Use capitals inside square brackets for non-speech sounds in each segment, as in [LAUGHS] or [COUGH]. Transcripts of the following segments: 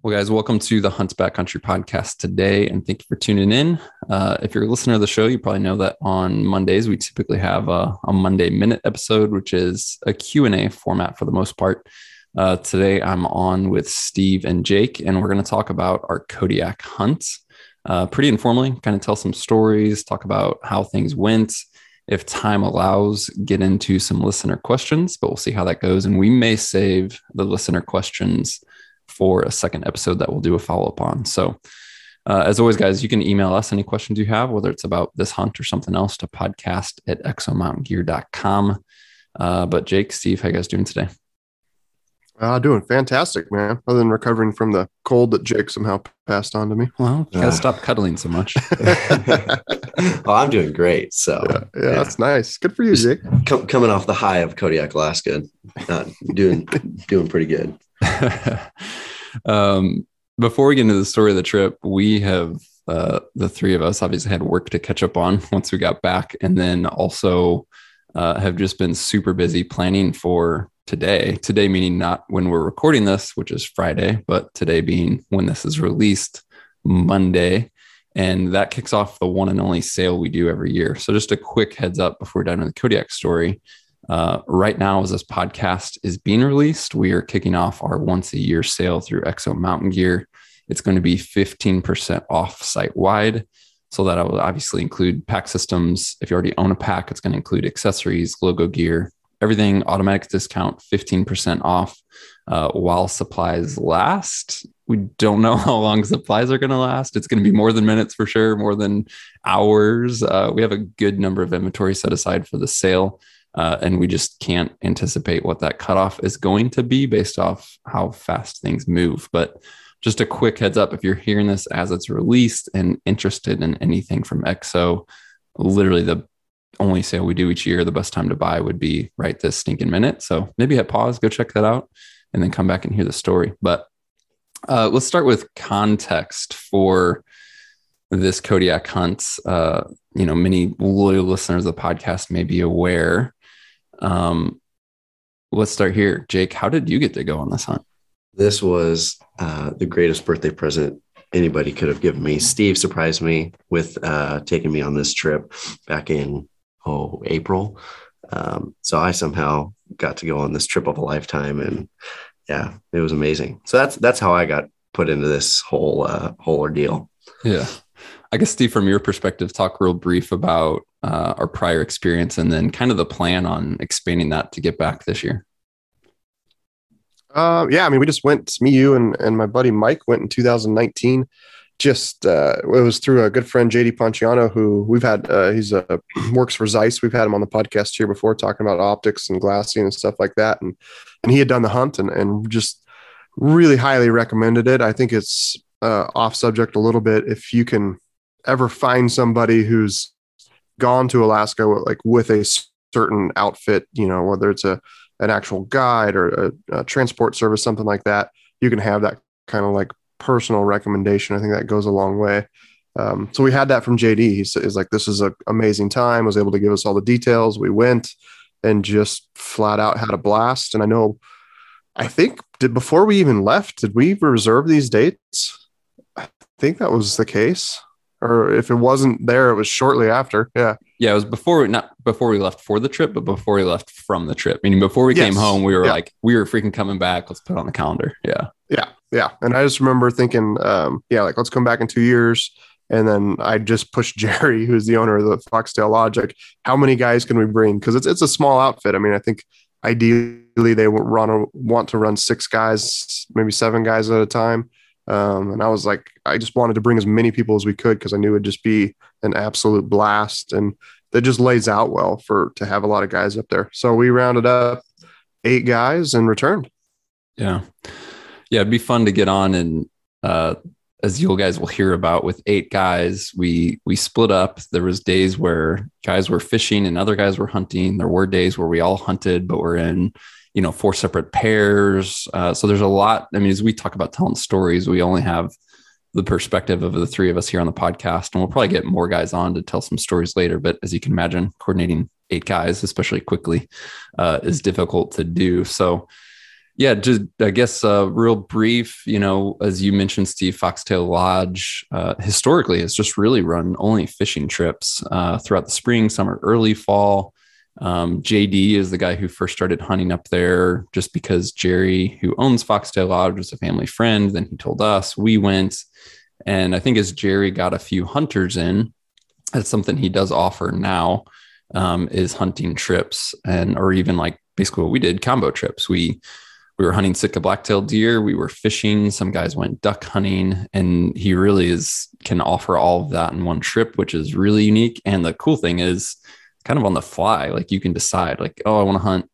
Well, guys, welcome to the Hunt Backcountry podcast today, and thank you for tuning in. Uh, if you're a listener of the show, you probably know that on Mondays we typically have a, a Monday Minute episode, which is a Q&A format for the most part. Uh, today I'm on with Steve and Jake, and we're going to talk about our Kodiak hunt. Uh, pretty informally, kind of tell some stories, talk about how things went. If time allows, get into some listener questions, but we'll see how that goes. And we may save the listener questions for a second episode that we'll do a follow up on. So, uh, as always, guys, you can email us any questions you have, whether it's about this hunt or something else, to podcast at exomountaingear.com. Uh, but Jake, Steve, how you guys doing today? Uh, doing fantastic, man. Other than recovering from the cold that Jake somehow passed on to me. Well, you gotta uh, stop cuddling so much. [LAUGHS] [LAUGHS] well, I'm doing great. So yeah, yeah, yeah. that's nice. Good for you, Jake. Com- coming off the high of Kodiak, Alaska, uh, doing doing pretty good. [LAUGHS] um, before we get into the story of the trip, we have uh, the three of us obviously had work to catch up on once we got back, and then also uh, have just been super busy planning for today. Today, meaning not when we're recording this, which is Friday, but today being when this is released, Monday. And that kicks off the one and only sale we do every year. So, just a quick heads up before we dive into the Kodiak story. Uh, right now, as this podcast is being released, we are kicking off our once a year sale through Exo Mountain Gear. It's going to be 15% off site wide. So that will obviously include pack systems. If you already own a pack, it's going to include accessories, logo gear, everything automatic discount 15% off uh, while supplies last we don't know [LAUGHS] how long supplies are going to last it's going to be more than minutes for sure more than hours uh, we have a good number of inventory set aside for the sale uh, and we just can't anticipate what that cutoff is going to be based off how fast things move but just a quick heads up if you're hearing this as it's released and interested in anything from exo literally the only sale we do each year, the best time to buy would be right this stinking minute. So maybe hit pause, go check that out, and then come back and hear the story. But uh, let's start with context for this Kodiak hunt. Uh, you know, many loyal listeners of the podcast may be aware. Um, let's start here. Jake, how did you get to go on this hunt? This was uh, the greatest birthday present anybody could have given me. Steve surprised me with uh, taking me on this trip back in oh April. Um, so I somehow got to go on this trip of a lifetime, and yeah, it was amazing. So that's that's how I got put into this whole uh, whole ordeal. Yeah, I guess Steve, from your perspective, talk real brief about uh, our prior experience, and then kind of the plan on expanding that to get back this year. Uh, yeah, I mean, we just went. Me, you, and and my buddy Mike went in 2019 just uh, it was through a good friend JD Ponciano who we've had uh, he's a [CLEARS THROAT] works for Zeiss. We've had him on the podcast here before talking about optics and glassing and stuff like that. And and he had done the hunt and and just really highly recommended it. I think it's uh, off subject a little bit. If you can ever find somebody who's gone to Alaska like with a certain outfit, you know, whether it's a an actual guide or a, a transport service, something like that, you can have that kind of like personal recommendation. I think that goes a long way. Um, so we had that from JD. He's, he's like, this is an amazing time. Was able to give us all the details. We went and just flat out had a blast. And I know, I think did before we even left, did we reserve these dates? I think that was the case. Or if it wasn't there, it was shortly after. Yeah. Yeah, it was before not before we left for the trip, but before we left from the trip. Meaning before we yes. came home, we were yeah. like, we were freaking coming back. Let's put it on the calendar. Yeah. Yeah. Yeah. And I just remember thinking, um, yeah, like let's come back in two years. And then I just pushed [LAUGHS] Jerry, who's the owner of the Foxtail Lodge, how many guys can we bring? Because it's it's a small outfit. I mean, I think ideally they run a, want to run six guys, maybe seven guys at a time. Um, and I was like, I just wanted to bring as many people as we could because I knew it'd just be an absolute blast. And that just lays out well for to have a lot of guys up there. So we rounded up eight guys and returned. Yeah. Yeah. It'd be fun to get on and, uh, as you guys will hear about with eight guys we we split up there was days where guys were fishing and other guys were hunting there were days where we all hunted but we're in you know four separate pairs uh, so there's a lot i mean as we talk about telling stories we only have the perspective of the three of us here on the podcast and we'll probably get more guys on to tell some stories later but as you can imagine coordinating eight guys especially quickly uh, is difficult to do so yeah, just I guess uh, real brief. You know, as you mentioned, Steve Foxtail Lodge uh, historically has just really run only fishing trips uh, throughout the spring, summer, early fall. Um, JD is the guy who first started hunting up there, just because Jerry, who owns Foxtail Lodge, was a family friend. Then he told us we went, and I think as Jerry got a few hunters in, that's something he does offer now. Um, is hunting trips and or even like basically what we did combo trips. We we were hunting Sitka blacktail deer. We were fishing. Some guys went duck hunting, and he really is can offer all of that in one trip, which is really unique. And the cool thing is, kind of on the fly. Like you can decide, like, oh, I want to hunt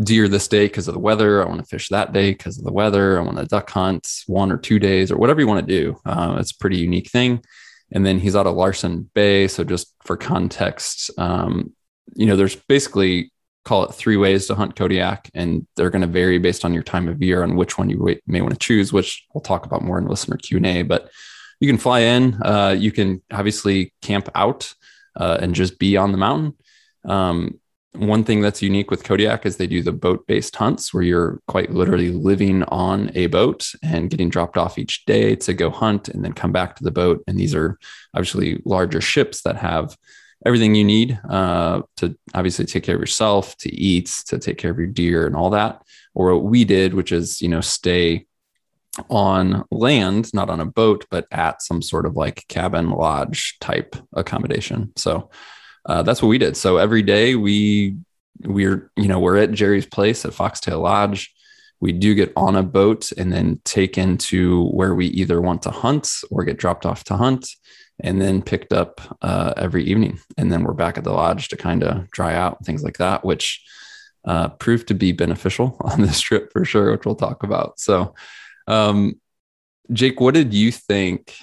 deer this day because of the weather. I want to fish that day because of the weather. I want to duck hunt one or two days or whatever you want to do. Uh, it's a pretty unique thing. And then he's out of Larsen Bay. So just for context, um, you know, there's basically call it three ways to hunt Kodiak, and they're going to vary based on your time of year on which one you may want to choose, which we'll talk about more in listener Q and A. But you can fly in. Uh, you can obviously camp out uh, and just be on the mountain. Um, one thing that's unique with Kodiak is they do the boat based hunts where you're quite literally living on a boat and getting dropped off each day to go hunt and then come back to the boat. And these are obviously larger ships that have everything you need uh, to obviously take care of yourself, to eat, to take care of your deer and all that. Or what we did, which is, you know, stay on land, not on a boat, but at some sort of like cabin lodge type accommodation. So uh, that's what we did. So every day we we're you know we're at Jerry's place at Foxtail Lodge. We do get on a boat and then taken to where we either want to hunt or get dropped off to hunt and then picked up uh, every evening. And then we're back at the lodge to kind of dry out things like that, which uh, proved to be beneficial [LAUGHS] on this trip for sure, which we'll talk about. So, um, Jake, what did you think?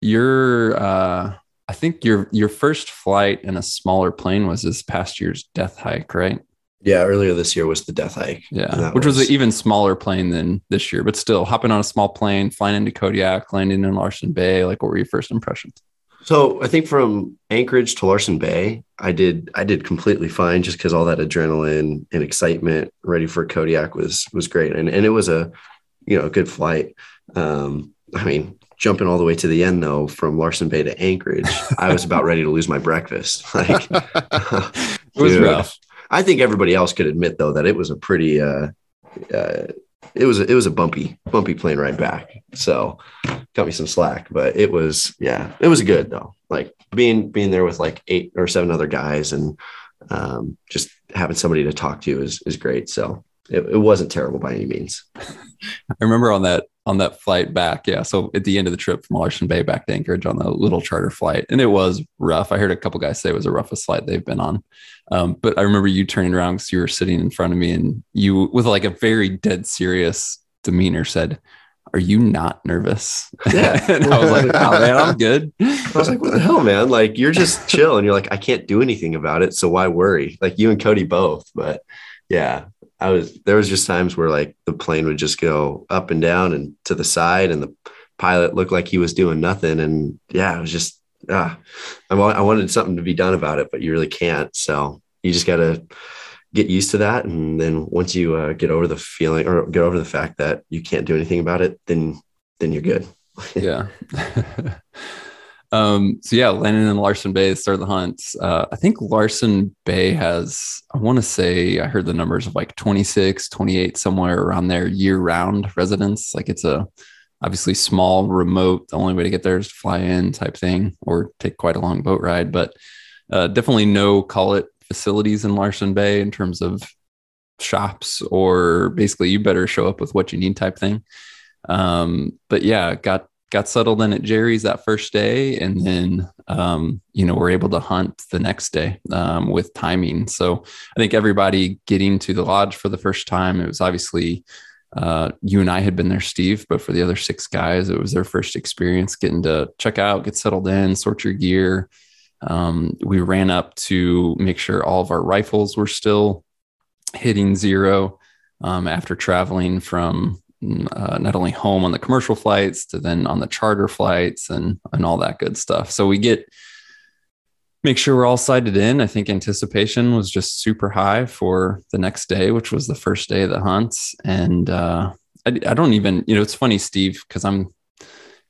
Your, uh, I think your your first flight in a smaller plane was this past year's death hike, right? Yeah, earlier this year was the death hike. Yeah, which was, was, an even smaller plane than this year, but still hopping on a small plane, flying into Kodiak, landing in Larsen Bay. Like, what were your first impressions? So I think from Anchorage to Larsen Bay, I did I did completely fine just because all that adrenaline and excitement ready for Kodiak was was great, and and it was a you know a good flight. Um, I mean, jumping all the way to the end though from Larsen Bay to Anchorage, I was about ready to lose my breakfast. [LAUGHS] Like [LAUGHS] [LAUGHS] it was dude, rough. I think everybody else could admit though that it was a pretty uh, uh, it was it was a bumpy bumpy plane ride back. So cut me some slack, but it was yeah, it was good though. Like being being there with like eight or seven other guys and um, just having somebody to talk to is is great. So it, it wasn't terrible by any means. [LAUGHS] I remember on that on that flight back. Yeah. So at the end of the trip from Larsen Bay back to Anchorage on the little charter flight, and it was rough. I heard a couple guys say it was the roughest flight they've been on. Um, but I remember you turning around because you were sitting in front of me and you, with like a very dead serious demeanor, said, are you not nervous? Yeah. [LAUGHS] and I was like, oh man, I'm [LAUGHS] good. I was like, what the hell, man? Like you're just chill and you're like, I can't do anything about it. So why worry? Like you and Cody both. But yeah, I was there was just times where like the plane would just go up and down and to the side, and the pilot looked like he was doing nothing. And yeah, it was just ah, I, I wanted something to be done about it, but you really can't. So you just got to get used to that, and then once you uh, get over the feeling or get over the fact that you can't do anything about it, then then you're good. yeah. [LAUGHS] [LAUGHS] Um, so yeah, landing in Larsen Bay, start the hunt. Uh, I think Larsen Bay has, I want to say, I heard the numbers of like 26, 28, somewhere around there year round residents. Like it's a obviously small, remote. The only way to get there is to fly in type thing or take quite a long boat ride. But uh, definitely no call it facilities in Larsen Bay in terms of shops or basically you better show up with what you need type thing. Um, but yeah, got got settled in at Jerry's that first day, and then um, you know we're able to hunt the next day um, with timing. So I think everybody getting to the lodge for the first time, it was obviously uh, you and I had been there, Steve, but for the other six guys, it was their first experience getting to check out, get settled in, sort your gear. Um, we ran up to make sure all of our rifles were still hitting zero um, after traveling from uh, not only home on the commercial flights to then on the charter flights and and all that good stuff. So we get make sure we're all sighted in. I think anticipation was just super high for the next day, which was the first day of the hunts. And uh, I, I don't even, you know, it's funny, Steve, because I'm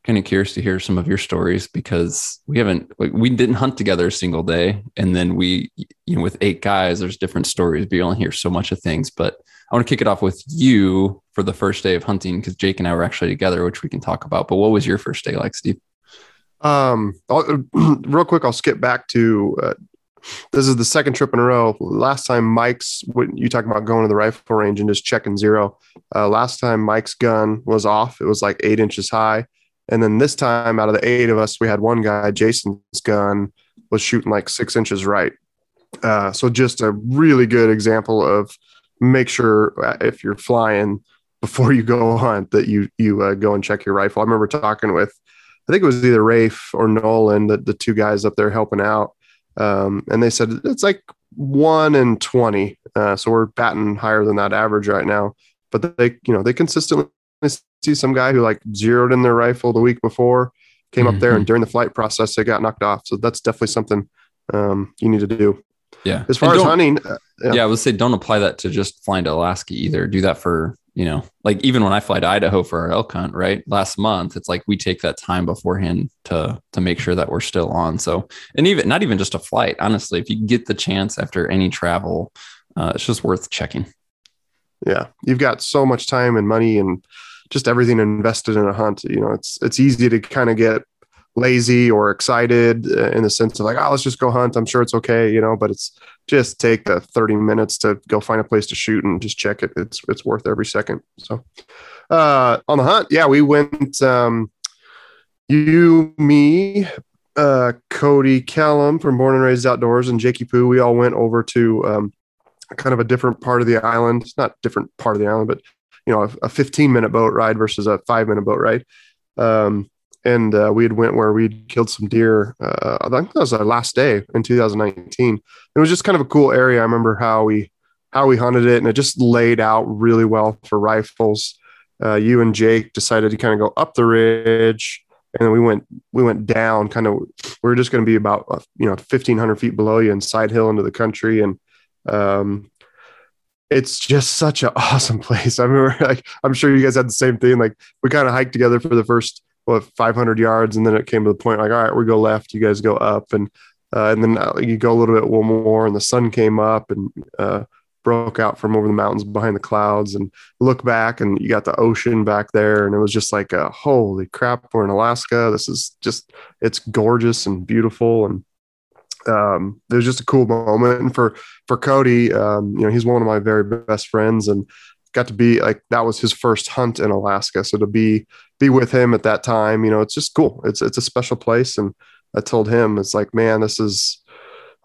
kind of curious to hear some of your stories because we haven't we didn't hunt together a single day. And then we you know with eight guys there's different stories but you only hear so much of things. But i want to kick it off with you for the first day of hunting because jake and i were actually together which we can talk about. But what was your first day like steve? Um I'll, [CLEARS THROAT] real quick i'll skip back to uh, this is the second trip in a row. Last time mike's when you talk about going to the rifle range and just checking zero uh, last time mike's gun was off it was like eight inches high and then this time, out of the eight of us, we had one guy, Jason's gun was shooting like six inches right. Uh, so just a really good example of make sure uh, if you're flying before you go [LAUGHS] hunt that you you uh, go and check your rifle. I remember talking with, I think it was either Rafe or Nolan, the, the two guys up there helping out, um, and they said it's like one in twenty. Uh, so we're batting higher than that average right now. But they, you know, they consistently see some guy who like zeroed in their rifle the week before, came mm-hmm. up there, and mm-hmm. during the flight process, they got knocked off. So that's definitely something um, you need to do. Yeah. As far as hunting, uh, yeah. yeah, I would say don't apply that to just flying to Alaska either. Do that for you know, like even when I fly to Idaho for our elk hunt, right? Last month, it's like we take that time beforehand to to make sure that we're still on. So, and even not even just a flight, honestly, if you get the chance after any travel, uh, it's just worth checking. Yeah, you've got so much time and money and just everything invested in a hunt. You know, it's it's easy to kind of get lazy or excited uh, in the sense of like, oh, let's just go hunt. I'm sure it's okay, you know, but it's just take the 30 minutes to go find a place to shoot and just check it. It's it's worth every second. So uh on the hunt, yeah, we went um you, me, uh Cody Callum from Born and Raised Outdoors and Jakey Poo, we all went over to um kind of a different part of the island. It's not different part of the island, but you know, a, a 15 minute boat ride versus a five minute boat ride. Um, and uh, we had went where we'd killed some deer. Uh, I think that was our last day in 2019. It was just kind of a cool area. I remember how we how we hunted it, and it just laid out really well for rifles. Uh, you and Jake decided to kind of go up the ridge, and then we went we went down. Kind of, we are just going to be about uh, you know 1,500 feet below you and side hill into the country, and um, it's just such an awesome [LAUGHS] place. I remember, like, I'm sure you guys had the same thing. Like, we kind of hiked together for the first what 500 yards, and then it came to the point like, all right, we go left, you guys go up, and uh, and then uh, you go a little bit one more, and the sun came up and uh, broke out from over the mountains behind the clouds, and look back, and you got the ocean back there, and it was just like, holy crap, we're in Alaska. This is just, it's gorgeous and beautiful, and um, it was just a cool moment. And for for Cody, um, you know, he's one of my very best friends, and got to be like that was his first hunt in Alaska. So to be be with him at that time, you know, it's just cool. It's it's a special place, and I told him it's like, man, this is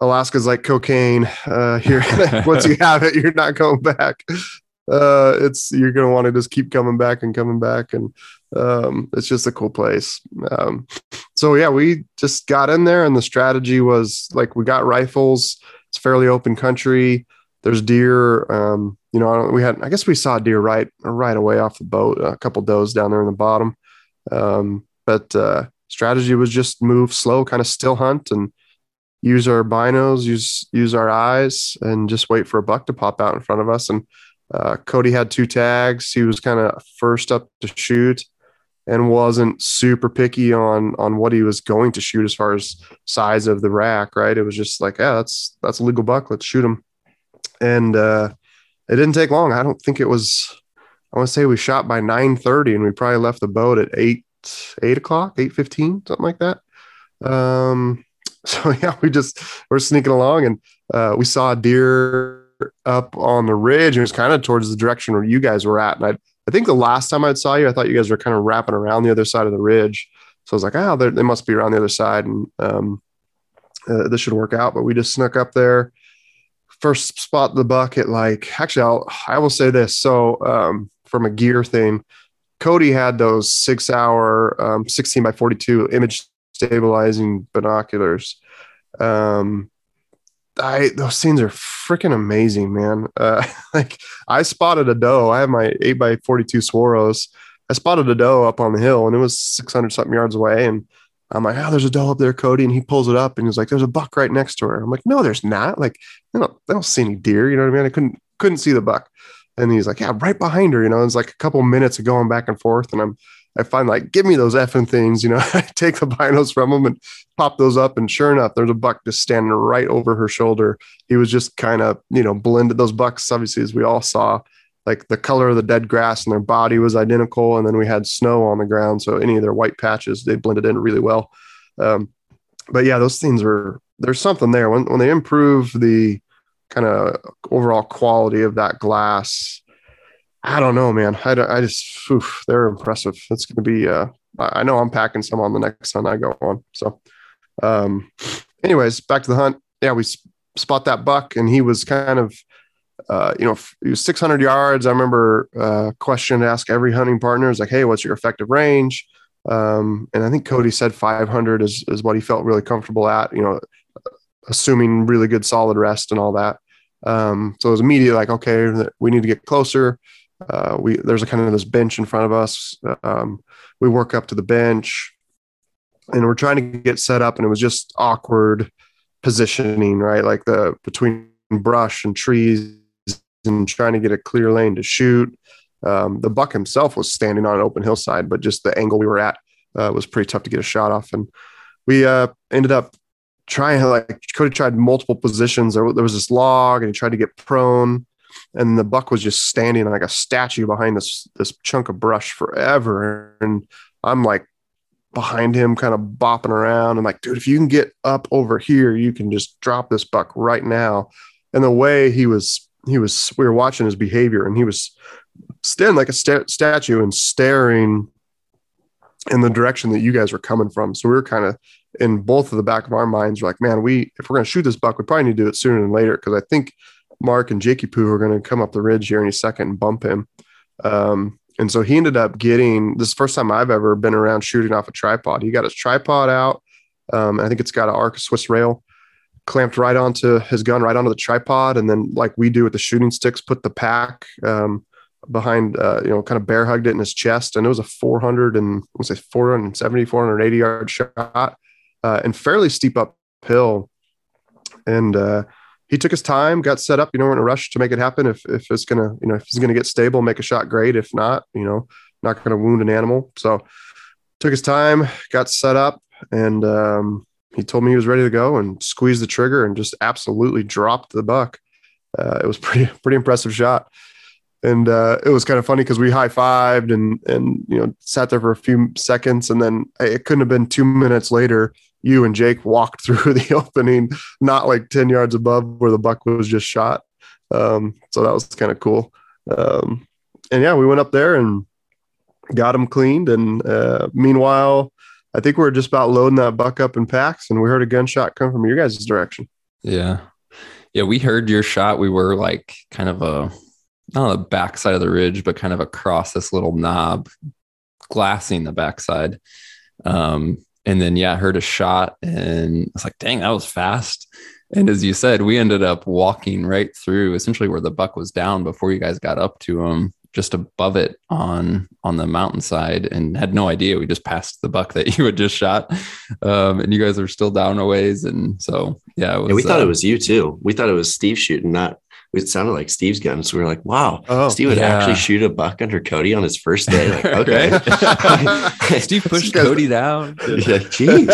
Alaska's like cocaine. Uh, here, [LAUGHS] once you [LAUGHS] have it, you're not going back. Uh, it's you're gonna want to just keep coming back and coming back, and um, it's just a cool place. Um, so yeah, we just got in there, and the strategy was like we got rifles. It's fairly open country. There's deer. Um, you know, we had I guess we saw deer right right away off the boat. A couple does down there in the bottom. Um, but uh, strategy was just move slow, kind of still hunt, and use our binos, use use our eyes, and just wait for a buck to pop out in front of us. And uh, Cody had two tags. He was kind of first up to shoot and wasn't super picky on on what he was going to shoot as far as size of the rack. Right, it was just like, yeah, that's that's a legal buck. Let's shoot him. And uh, it didn't take long. I don't think it was. I want to say we shot by nine thirty, and we probably left the boat at eight eight o'clock, eight fifteen, something like that. Um, [LAUGHS] so yeah, we just we're sneaking along, and uh, we saw a deer up on the ridge, and it was kind of towards the direction where you guys were at. And I I think the last time I saw you, I thought you guys were kind of wrapping around the other side of the ridge. So I was like, oh, they must be around the other side, and um, uh, this should work out. But we just snuck up there. First spot the buck at like actually, I'll I will say this. So um, from a gear thing, Cody had those Sig Sauer, um, 16 by 42 image stabilizing binoculars. Um, I those scenes are freaking amazing, man. Uh, [LAUGHS] like I spotted a doe. I have my eight by forty two Swaros. I spotted a doe up on the hill, and it was six hundred something yards away, and I'm like, oh, there's a doe up there, Cody. And he pulls it up and he's like, there's a buck right next to her. I'm like, no, there's not. Like, I don't, I don't see any deer. You know what I mean? I couldn't, couldn't see the buck. And he's like, yeah, right behind her. You know, it's like a couple minutes of going back and forth. And I'm, I find like, give me those effing things. You know, [LAUGHS] I take the binos from him and pop those up. And sure enough, there's a buck just standing right over her shoulder. He was just kind of, you know, blended those bucks, obviously, as we all saw, like the color of the dead grass and their body was identical. And then we had snow on the ground. So any of their white patches, they blended in really well. Um, but yeah, those things are, there's something there when, when they improve the kind of overall quality of that glass I don't know, man. I, I just, oof, they're impressive. It's going to be, uh, I know I'm packing some on the next hunt I go on. So, um, anyways, back to the hunt. Yeah, we spot that buck and he was kind of, uh, you know, he was 600 yards. I remember uh, question to ask every hunting partner is like, Hey, what's your effective range? Um, and I think Cody said 500 is, is what he felt really comfortable at, you know, assuming really good solid rest and all that. Um, so it was immediately like, okay, we need to get closer. Uh, we there's a kind of this bench in front of us. Um, we work up to the bench, and we're trying to get set up, and it was just awkward positioning, right? Like the between brush and trees, and trying to get a clear lane to shoot. Um, the buck himself was standing on an open hillside, but just the angle we were at uh, was pretty tough to get a shot off, and we uh, ended up trying like Cody tried multiple positions. There, there was this log, and he tried to get prone and the buck was just standing like a statue behind this this chunk of brush forever. And i'm like behind him kind of bopping around. And like dude if you can get up over here you can just drop this buck right now. And the way he was he was we were watching his behavior and he was standing like a st- statue and staring in the direction that you guys were coming from. So we were kind of in both of the back of our minds we're like man we if we're going to shoot this buck we probably need to do it sooner than later. Because i think Mark and Jakey Poo are going to come up the ridge here in a second and bump him. Um, and so he ended up getting this first time I've ever been around shooting off a tripod. He got his tripod out. Um, I think it's got an Arca Swiss rail clamped right onto his gun, right onto the tripod. And then, like we do with the shooting sticks, put the pack um, behind, uh, you know, kind of bear hugged it in his chest. And it was a 400 and let's say 470, 480 yard shot uh, and fairly steep uphill. And uh, he took his time, got set up. You know, we're in a rush to make it happen. If if it's gonna, you know, if he's gonna get stable, make a shot, great. If not, you know, not gonna wound an animal. So took his time, got set up, and um, he told me he was ready to go and squeezed the trigger and just absolutely dropped the buck. Uh, it was [LAUGHS] pretty pretty impressive shot. And uh, it was kind of funny because we high fived and and you know sat there for a few seconds, and then it couldn't have been two minutes later you and Jake walked [LAUGHS] through the opening, not like 10 yards above where the buck was just shot. Um, so that was kind of cool. Um, and yeah, we went up there and got him cleaned. And uh, meanwhile, I think we are just about loading that buck up in packs and we heard a gunshot come from your guys' direction. Yeah. Yeah. We heard your shot. We were like kind of a, not on the backside of the ridge, but kind of across this little knob, glassing the backside. Um, and then, yeah, I heard a shot and I was like, dang, that was fast. And as you said, we ended up walking right through essentially where the buck was down before you guys got up to him, just above it on on the mountainside, and had no idea. We just passed the buck that [LAUGHS] you had just shot, um, and you guys are still down a ways. And so, yeah, was, yeah we thought uh, it was you too. We thought it was Steve shooting, not it sounded like Steve's gun. So we were like, wow, oh, Steve would yeah. actually shoot a buck under Cody on his first day. Like, [LAUGHS] okay. [LAUGHS] Steve pushed Cody down. Yeah, jeez.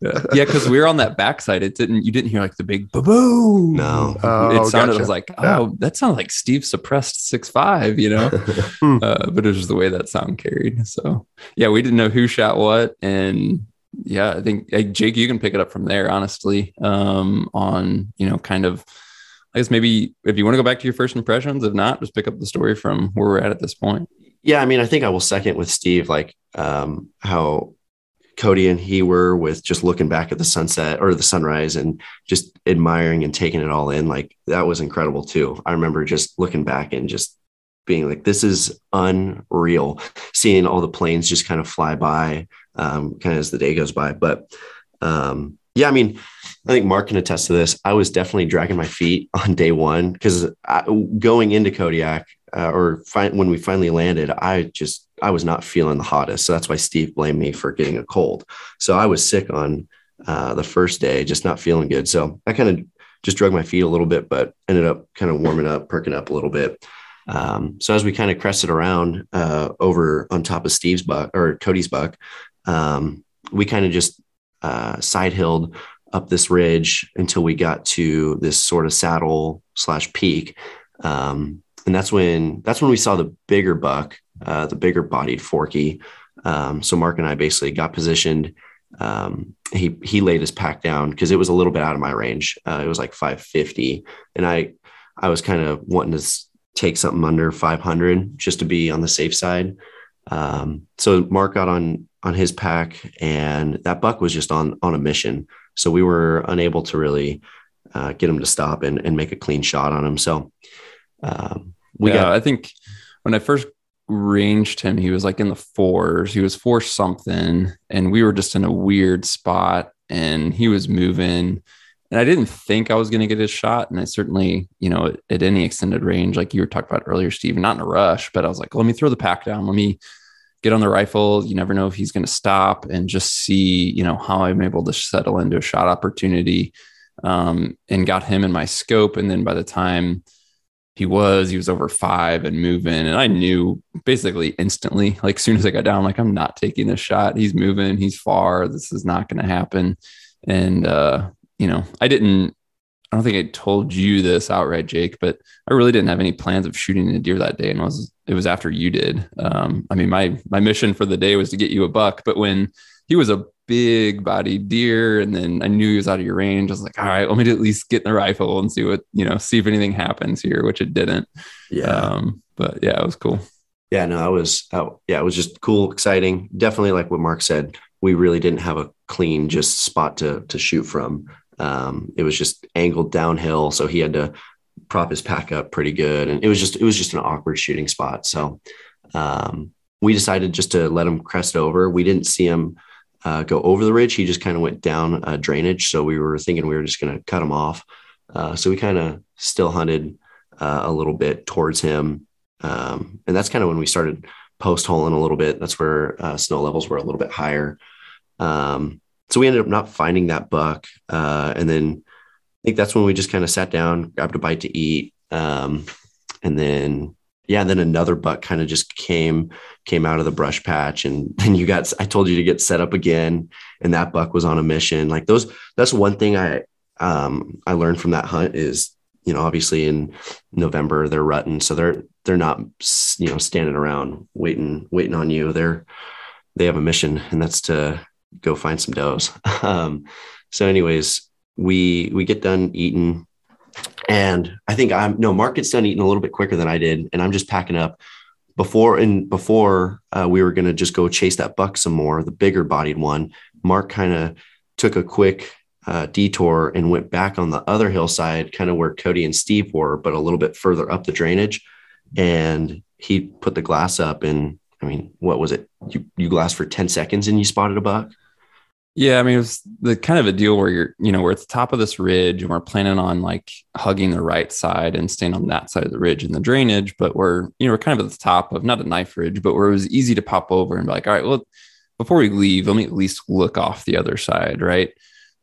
[LAUGHS] yeah, because we were on that backside. It didn't you didn't hear like the big boom. No. Oh, it sounded gotcha. like, oh, yeah. that sounded like Steve suppressed six five, you know. Hmm. uh, but it was just the way that sound carried. So yeah, we didn't know who shot what. And yeah, I think hey, Jake, you can pick it up from there, honestly. Um, on, you know, kind of I guess maybe if you want to go back to your first impressions, if not, just pick up the story from where we're at at this point. Yeah, I mean, I think I will second with Steve, like um, how Cody and he were with just looking back at the sunset or the sunrise and just admiring and taking it all in. Like that was incredible too. I remember just looking back and just being like, this is unreal. Seeing all the planes just kind of fly by, um, kind of as the day goes by. But um, yeah, I mean, I think Mark can attest to this. I was definitely dragging my feet [LAUGHS] on day one because going into Kodiak uh, or fi- when we finally landed, I just I was not feeling the hottest. So that's why Steve blamed me for getting a cold. So I was sick on uh, the first day, just not feeling good. So I kind of just drug my feet a little bit, but ended up kind of warming up, perking up a little bit. Um, so as we kind of crested around uh, over on top of Steve's buck or Cody's buck, um, we kind of just uh, side hilled up this ridge until we got to this sort of saddle slash peak. Um, and that's when that's when we saw the bigger buck, uh, the bigger bodied forky. Um, so Mark and I basically got positioned. Um, he he laid his pack down because it was a little bit out of my range. Uh, it was like 550, and I I was kind of wanting to take something under 500 just to be on the safe side. Um, so Mark got on on his pack, and that buck was just on on a mission. So we were unable to really uh, get him to stop and, and make a clean shot on him. So um, we yeah, got. I think when I first ranged him, he was like in the fours. He was four something, and we were just in a weird spot, and he was moving. And I didn't think I was going to get his shot. And I certainly, you know, at, at, any extended range, like you were talking about earlier, Steve, not in a rush, but I was like, let me throw the pack down. Let me get on the rifle. You never know if he's going to stop and just see, you know, how I'm able to settle into a shot opportunity. Um, and got him in my scope. And then by the time he was, he was over five and moving. And I knew basically instantly, like as soon as I got down, like I'm not taking this shot. He's moving, he's far. This is not going to happen. And uh, you know, I didn't I don't think I told you this outright, Jake, but I really didn't have any plans of shooting a deer that day, and was it was after you did. Um, I mean, my my mission for the day was to get you a buck, but when he was a big body deer, and then I knew he was out of your range, I was like, all right, let me at least get in the rifle and see what you know, see if anything happens here, which it didn't. Yeah. Um, but yeah, it was cool. Yeah, no, I was, oh, yeah, it was just cool, exciting. Definitely, like what Mark said, we really didn't have a clean just spot to to shoot from. Um, it was just angled downhill, so he had to prop his pack up pretty good, and it was just it was just an awkward shooting spot. So um, we decided just to let him crest over. We didn't see him uh, go over the ridge; he just kind of went down a drainage. So we were thinking we were just going to cut him off. Uh, so we kind of still hunted uh, a little bit towards him, um, and that's kind of when we started post holing a little bit. That's where uh, snow levels were a little bit higher. Um, so we ended up not finding that buck. Uh, and then I think that's when we just kind of sat down, grabbed a bite to eat. Um, and then, yeah, then another buck kind of just came, came out of the brush patch. And [LAUGHS] then you got, I told you to get set up again. And that buck was on a mission. Like those, that's one thing I, um, I learned from that hunt is, you know, obviously in November they're rutting. So they're, they're not, you know, standing around waiting, waiting on you. They're, they have a mission and that's to go find some does. [LAUGHS] Um, so, anyways, we we get done eating, and I think I'm no Mark gets done eating a little bit quicker than I did, and I'm just packing up. Before and before uh, we were gonna just go chase that buck some more, the bigger bodied one. Mark kind of took a quick uh, detour and went back on the other hillside, kind of where Cody and Steve were, but a little bit further up the drainage. And he put the glass up, and I mean, what was it? You you glass for ten seconds and you spotted a buck. Yeah, I mean, it was the kind of a deal where you're, you know, we're at the top of this ridge and we're planning on like hugging the right side and staying on that side of the ridge in the drainage, but we're, you know, we're kind of at the top of not a knife ridge, but where it was easy to pop over and be like, all right, well, before we leave, let me at least look off the other side, right?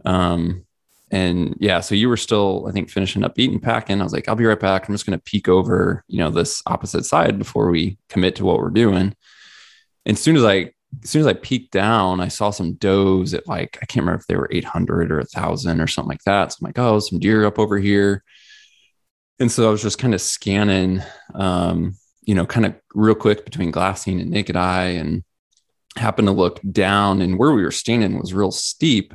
Um, and yeah, so you were still, I think, finishing up eating, packing. I was like, I'll be right back. I'm just going to peek over, you know, this opposite side before we commit to what we're doing. And as soon as I as soon as I peeked down, I saw some does at like, I can't remember if they were 800 or 1,000 or something like that. So I'm like, oh, some deer up over here. And so I was just kind of scanning, um, you know, kind of real quick between glassing and naked eye and happened to look down. And where we were standing was real steep.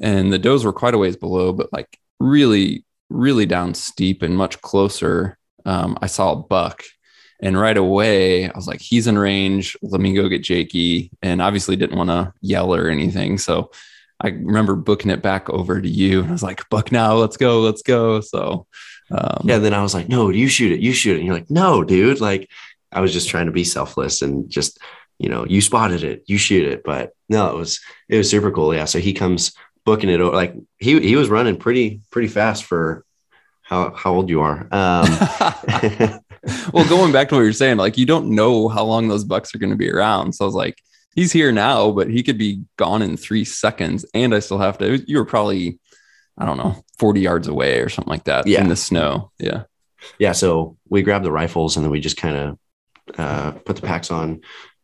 And the does were quite a ways below, but like really, really down steep and much closer. Um, I saw a buck and right away, I was like, he's in range. Let me go get Jakey. And obviously didn't want to yell or anything. So I remember booking it back over to you. And I was like, Buck now, let's go, let's go. So um, yeah, then I was like, no, you shoot it, you shoot it. And you're like, no, dude. Like I was just trying to be selfless and just, you know, you spotted it, you shoot it. But no, it was it was super cool. Yeah. So he comes booking it over like he he was running pretty, pretty fast for how how old you are. Um [LAUGHS] [LAUGHS] [LAUGHS] well, going back to what you're saying, like you don't know how long those bucks are going to be around. So I was like, he's here now, but he could be gone in three seconds, and I still have to. You were probably, I don't know, 40 yards away or something like that Yeah. in the snow. Yeah. yeah, so we grabbed the rifles and then we just kind of uh, put the packs on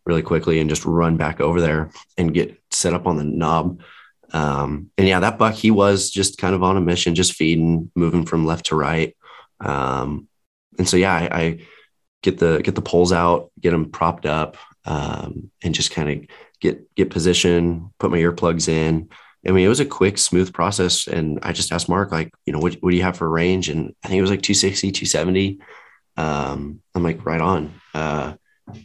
really quickly and just run back over there and get set up on the knob. Um, and yeah, that buck, he was just kind of on a mission, just feeding, moving from left to right. Um, and so, yeah, I, I get the, get the poles out, get them propped up, um, and just kind of get, get position, put my earplugs in. I mean, it was a quick, smooth process. And I just asked Mark, like, you know, what, what do you have for range? And I think it was like 260, 270. Um, I'm like, right on. Uh,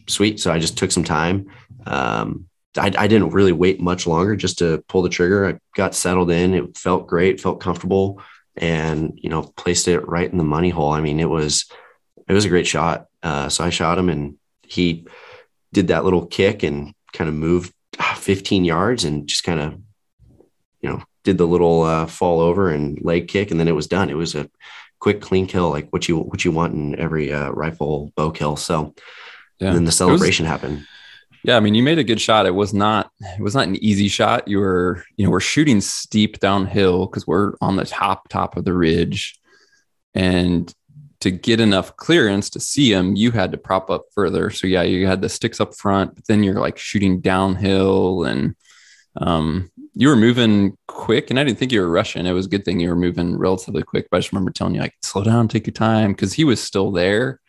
sweet. So I just took some time. Um, I, I didn't really wait much longer just to pull the trigger. I got settled in. It felt great, felt comfortable, and you know, placed it right in the money hole. I mean, it was it was a great shot. Uh, so I shot him, and he did that little kick and kind of moved ah, 15 yards and just kind of you know did the little uh, fall over and leg kick, and then it was done. It was a quick, clean kill, like what you what you want in every uh, rifle bow kill. So Yeah. and then the It was- celebration happened. Yeah, I mean, you made a good shot. It was not it was not an easy shot. You were, you know, we're shooting steep downhill because we're on the top top of the ridge. And to get enough clearance to see him, you had to prop up further. So yeah, you had the sticks up front, but then you're like shooting downhill and um you were moving quick and I didn't think you were rushing. It was a good thing you were moving relatively quick, but I just remember telling you like slow down, take your time because he was still there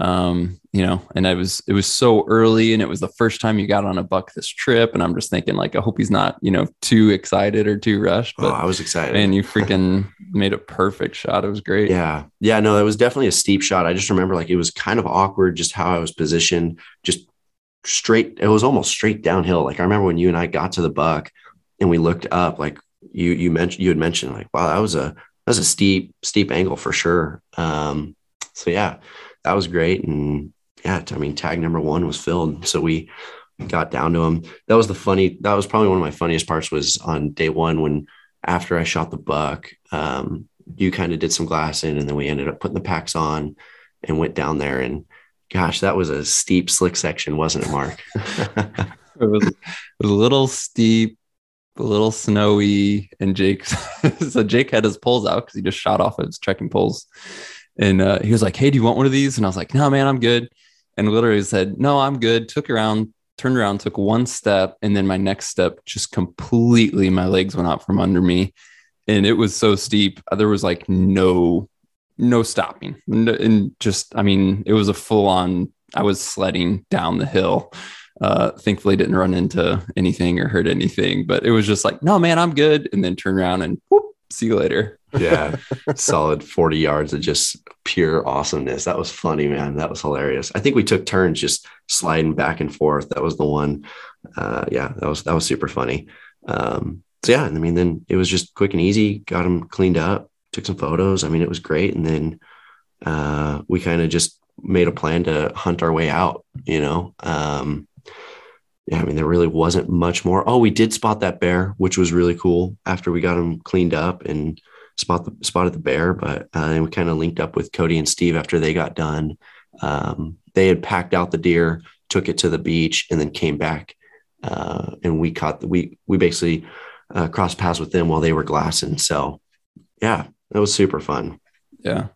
um you know and i was it was so early and it was the first time you got on a buck this trip and i'm just thinking like i hope he's not you know too excited or too rushed Oh, but I was excited. man you freaking made a perfect shot it was great Yeah. Yeah. No, that was definitely a steep shot. I just remember like it was kind of awkward just how I was positioned, just straight. It was almost straight downhill. Like I remember when you and I got to the buck and we looked up, like you you mentioned you had mentioned, like, wow, that was a that was a steep, steep angle for sure. Um, so yeah, that was great. And yeah, I mean, tag number one was filled. So we got down to him. That was the funny, that was probably one of my funniest parts was on day one when after I shot the buck, um, you kind of did some glassing and then we ended up putting the packs on and went down there and gosh that was a steep slick section wasn't it mark [LAUGHS] it was, it was a little steep a little snowy and jake [LAUGHS] so jake had his poles out because he just shot off his trekking poles and uh, he was like hey do you want one of these? And i was like no man i'm good. And literally said no i'm good. Took around turned around took one step and then my next step just completely my legs went out from under me. And it was so steep. There was like no no stopping. And just i mean it was a full on i was sledding down the hill. Uh thankfully didn't run into anything or hurt anything. But it was just like no man i'm good. And then turn around and whoop, see you later [LAUGHS] yeah solid 40 yards of just pure awesomeness. That was funny man. That was hilarious. I think we took turns just sliding back and forth. That was the one. Uh yeah that was that was super funny. Um so yeah i mean then it was just quick and easy. Got them cleaned up took some photos. I mean it was great. And then uh we kind of just made a plan to hunt our way out you know? Um yeah, I mean, there really wasn't much more. Oh, we did spot that bear, which was really cool after we got him cleaned up and spot the spotted the bear. But uh, we kind of linked up with Cody and Steve after they got done. Um, they had packed out the deer, took it to the beach, and then came back. Uh, and we caught the, we we basically uh, crossed paths with them while they were glassing. So yeah, that was super fun. yeah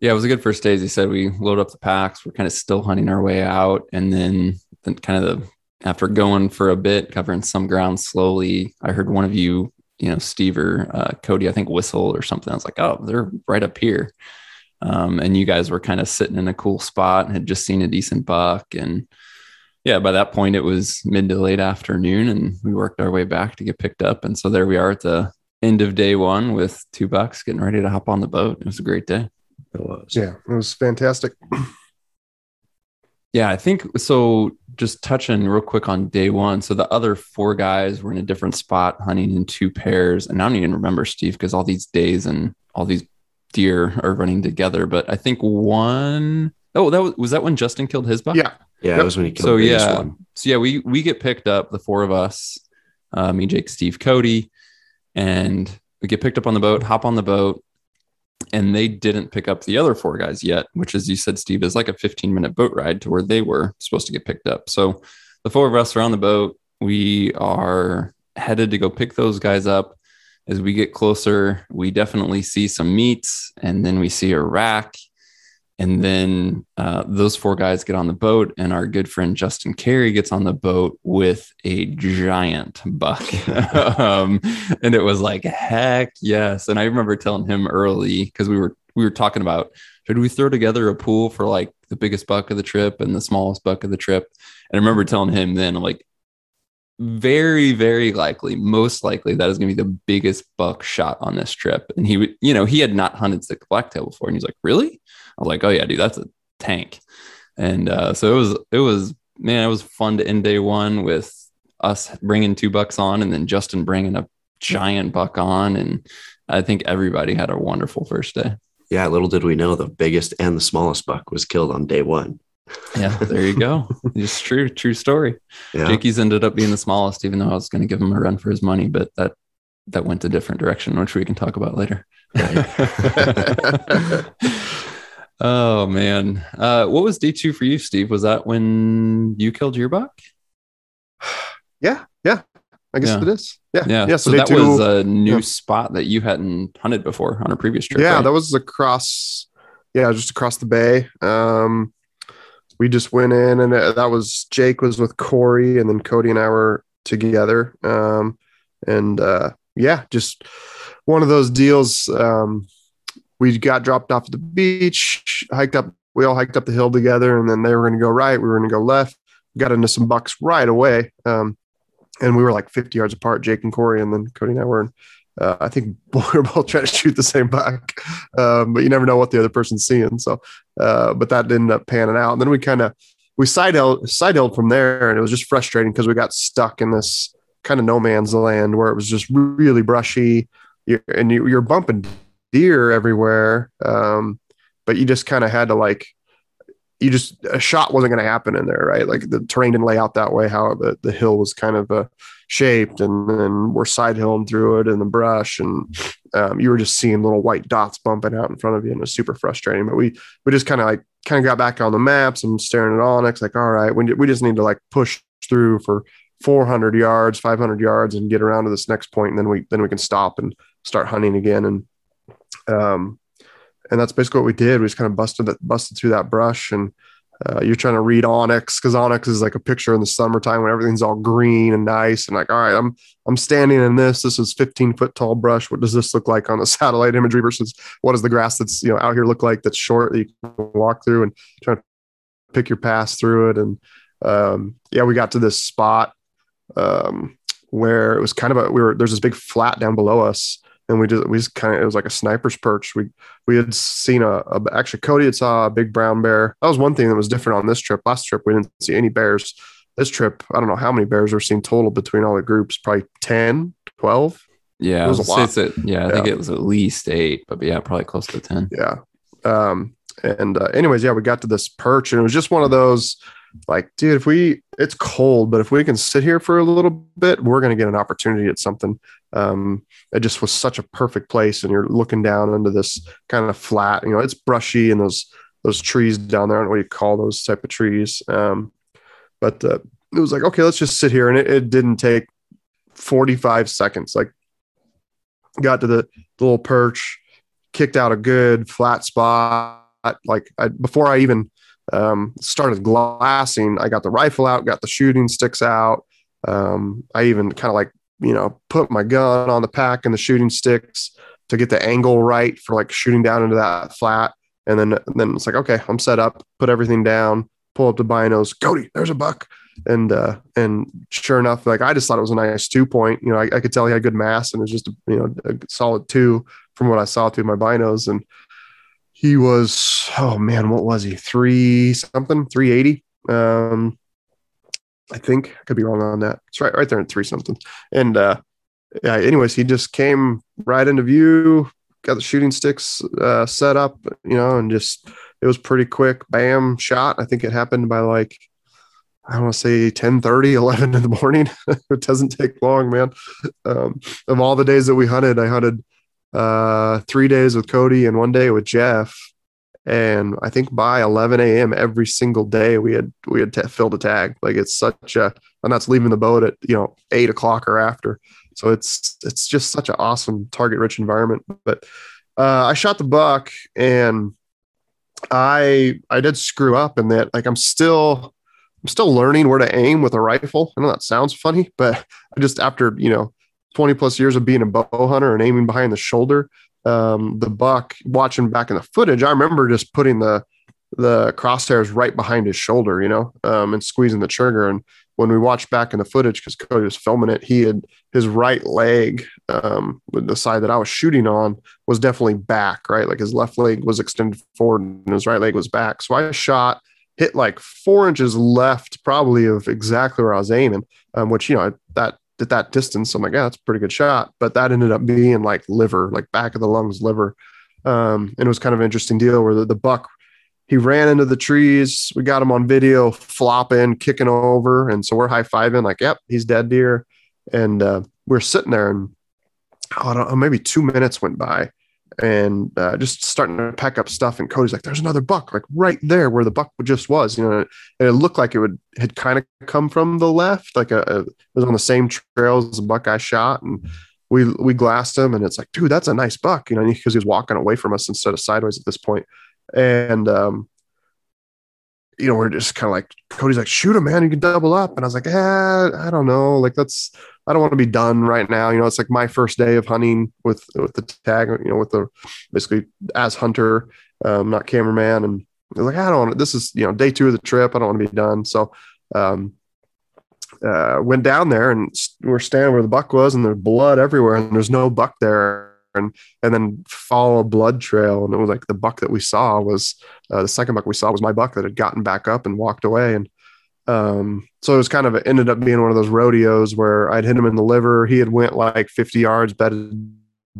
yeah it was a good first day as you said we load up the packs we're kind of still hunting our way out and then then kind of the after going for a bit covering some ground slowly i heard one of you you know steve or uh, cody i think whistle or something i was like oh they're right up here um, and you guys were kind of sitting in a cool spot and had just seen a decent buck and yeah by that point it was mid to late afternoon and we worked our way back to get picked up and so there we are at the end of day one with two bucks getting ready to hop on the boat it was a great day It was. Yeah, it was fantastic. [CLEARS THROAT] Yeah, I think so. Just touching real quick on day one. So the other four guys were in a different spot hunting in two pairs. And I don't even remember Steve because all these days and all these deer are running together. But I think one oh that was was that when Justin killed his buck? Yeah, Yeah, Yep. it was when he killed So the biggest yeah, one. so yeah, we we get picked up, the four of us, uh, me, Jake, Steve, Cody, and we get picked up on the boat, hop on the boat, and they didn't pick up the other four guys yet, which, as you said, Steve, is like a 15 minute boat ride to where they were supposed to get picked up. So the four of us are on the boat. We are headed to go pick those guys up. As we get closer, we definitely see some meats, and then we see a rack and then uh, those four guys get on the boat, and our good friend Justin Carey gets on the boat with a giant buck. [LAUGHS] um, and it was like, heck yes. And I remember telling him early because we were we were talking about should we throw together a pool for like the biggest buck of the trip and the smallest buck of the trip. And I remember telling him then like very very likely most likely that is going to be the biggest buck shot on this trip and he would you know he had not hunted Sitka blacktail before and he's like really I was like, oh yeah, dude, that's a tank. And uh, so it was, it was, man, it was fun to end day one with us bringing two bucks on and then Justin bringing a giant buck on. And I think everybody had a wonderful first day. Yeah. Little did we know the biggest and the smallest buck was killed on day one. Yeah, there you go. Just true, true story. Yeah. Jakey's ended up being the smallest, even though I was going to give him a run for his money, but that that went a different direction, which we can talk about later. Right. [LAUGHS] Oh man, uh, what was day two for you, Steve? Was that when you killed your buck? [SIGHS] Yeah, yeah, I guess yeah. it is. Yeah, yeah. yeah so, so that two, was a new yeah. spot that you hadn't hunted before on a previous trip. Yeah, right? that was across. Yeah, just across the bay. Um, we just went in, and that was Jake was with Corey, and then Cody and I were together. Um, and uh, yeah, just one of those deals. Um, we got dropped off at the beach, hiked up. We all hiked up the hill together, and then they were going to go right. We were going to go left. Got into some bucks right away, um, and we were like 50 yards apart. Jake and Corey, and then Cody and I were. In, uh, I think we're both trying to shoot the same buck, um, but you never know what the other person's seeing. So, uh, but that ended up panning out. And then we kind of we side held from there, and it was just frustrating because we got stuck in this kind of no man's land where it was just really brushy, you're, and you, you're bumping deer everywhere. Um, but you just kind of had to like, you just a shot wasn't going to happen in there, right? Like the terrain didn't lay out that way. How the, the hill was kind of uh, shaped, and then we're side hilling through it in the brush, and um, you were just seeing little white dots bumping out in front of you, and it was super frustrating. But we we just kind of like kind of got back on the maps and staring at onX, like, all right, we we just need to like push through for 400 yards, 500 yards, and get around to this next point, and then we then we can stop and start hunting again. And um, and that's basically what we did. We just kind of busted it, busted through that brush, and uh, you're trying to read onX because onX is like a picture in the summertime when everything's all green and nice, and like, all right, I'm I'm standing in this. This is 15 foot tall brush. What does this look like on the [LAUGHS] satellite imagery versus what does the grass that's you know out here look like that's short that you can walk through and try to pick your pass through it. And um, yeah, we got to this spot um, where it was kind of a we were there's this big flat down below us and we just we just kind of it was like a sniper's perch. We we had seen a, a, actually Cody had saw a big brown bear. That was one thing that was different on this trip. Last trip we didn't see any bears. This trip I don't know how many bears were seen total between all the groups. Probably 10, 12. Yeah, it was a lot. Yeah, I yeah. think it was at least eight, but yeah, probably close to ten. Yeah. Um. And uh, anyways, yeah, we got to this perch, and it was just one of those like, dude, if we, it's cold, but if we can sit here for a little bit, we're going to get an opportunity at something. Um, it just was such a perfect place. And you're looking down into this kind of flat, you know, it's brushy and those, those trees down there. I don't know what you call those type of trees. Um, but uh, it was like, okay, let's just sit here. And it, it didn't take 45 seconds. Like, got to the, the little perch, kicked out a good flat spot. Like, I, before I even, um, started glassing. I got the rifle out, got the shooting sticks out. Um, I even kind of like, you know, put my gun on the pack and the shooting sticks to get the angle right for like shooting down into that flat. And then, then it's like, okay, I'm set up, put everything down, pull up the binos, Cody, there's a buck. And, uh, and sure enough, like I just thought it was a nice two point, you know, I, I could tell he had good mass and it was just, a, you know, a solid two from what I saw through my binos. And, he was oh man what was he? Three something 380 um i think. I could be wrong on that. It's right right there in three something. And uh yeah anyways he just came right into view got the shooting sticks uh set up you know and just it was pretty quick. Bam shot. I think it happened by like I don't want to say 10 30, 11 in the morning. [LAUGHS] it doesn't take long, man. Um, of all the days that we hunted, I hunted uh, three days with Cody and one day with Jeff. And I think by 11 a.m. every single day we had we had t- filled a tag. Like it's such a, and that's leaving the boat at you know eight o'clock or after. So it's it's just such an awesome target rich environment. But uh, I shot the buck and I I did screw up in that like I'm still I'm still learning where to aim with a rifle. I know that sounds funny, but I just after you know 20 plus years of being a bow hunter and aiming behind the shoulder, um, the buck watching back in the footage, I remember just putting the the crosshairs right behind his shoulder, you know, um, and squeezing the trigger. And when we watched back in the footage, because Cody was filming it, he had his right leg, um, the side that I was shooting on, was definitely back, right? Like his left leg was extended forward and his right leg was back. So I shot, hit like four inches left, probably of exactly where I was aiming, um, which, you know, that at that distance, I'm like, yeah, that's a pretty good shot. But that ended up being like liver, like back of the lungs, liver. Um, and it was kind of an interesting deal where the, the buck he ran into the trees. We got him on video flopping, kicking over. And so we're high fiving, like, yep, he's dead deer. And uh, we're sitting there and oh, I don't know, maybe two minutes went by and uh, just starting to pack up stuff. And Cody's like, there's another buck, like right there where the buck just was, you know, and it looked like it would had kind of come from the left, like a, a, it was on the same trail as the buck I shot. And we, we glassed him and it's like, dude, that's a nice buck, you know, because he was walking away from us instead of sideways at this point and um, you know, we're just kind of like Cody's like, shoot him, man, you can double up. And I was like, eh, I don't know. Like that's I don't want to be done right now. You know, it's like my first day of hunting with with the tag, you know, with the basically as hunter, um, not cameraman. And like, I don't want this is, you know, day two of the trip. I don't want to be done. So um uh went down there and we're standing where the buck was and there's blood everywhere and there's no buck there and and then follow a blood trail. And it was like the buck that we saw was uh, the second buck we saw was my buck that had gotten back up and walked away. And um, so it was kind of ended up being one of those rodeos where I'd hit him in the liver. He had went like 50 yards, bedded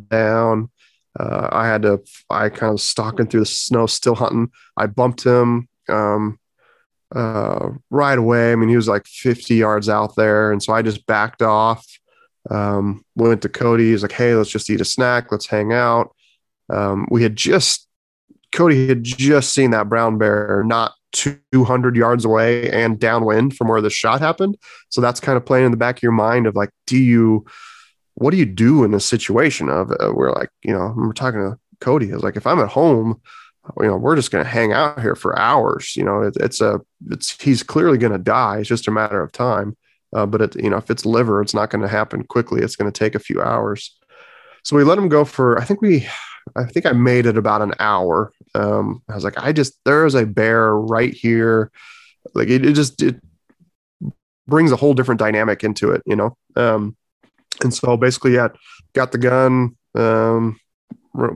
down. Uh, I had to, I kind of stalking through the snow, still hunting. I bumped him um, uh, right away. I mean, he was like 50 yards out there. And so I just backed off um, went to Cody. He's like, hey, let's just eat a snack. Let's hang out. Um, we had just, Cody had just seen that brown bear not 200 yards away and downwind from where the shot happened. So that's kind of playing in the back of your mind of like, do you, what do you do in a situation of uh, where like, you know, we're talking to Cody. I was like, if I'm at home, you know, we're just going to hang out here for hours. You know, it, it's a, it's, he's clearly going to die. It's just a matter of time. Uh, but it, you know, if it's liver, it's not going to happen quickly. It's going to take a few hours. So we let him go for. I think we, I think I made it about an hour. Um, I was like, I just there is a bear right here. Like it, it just it brings a whole different dynamic into it, you know. Um, and so basically, yeah, got the gun, um,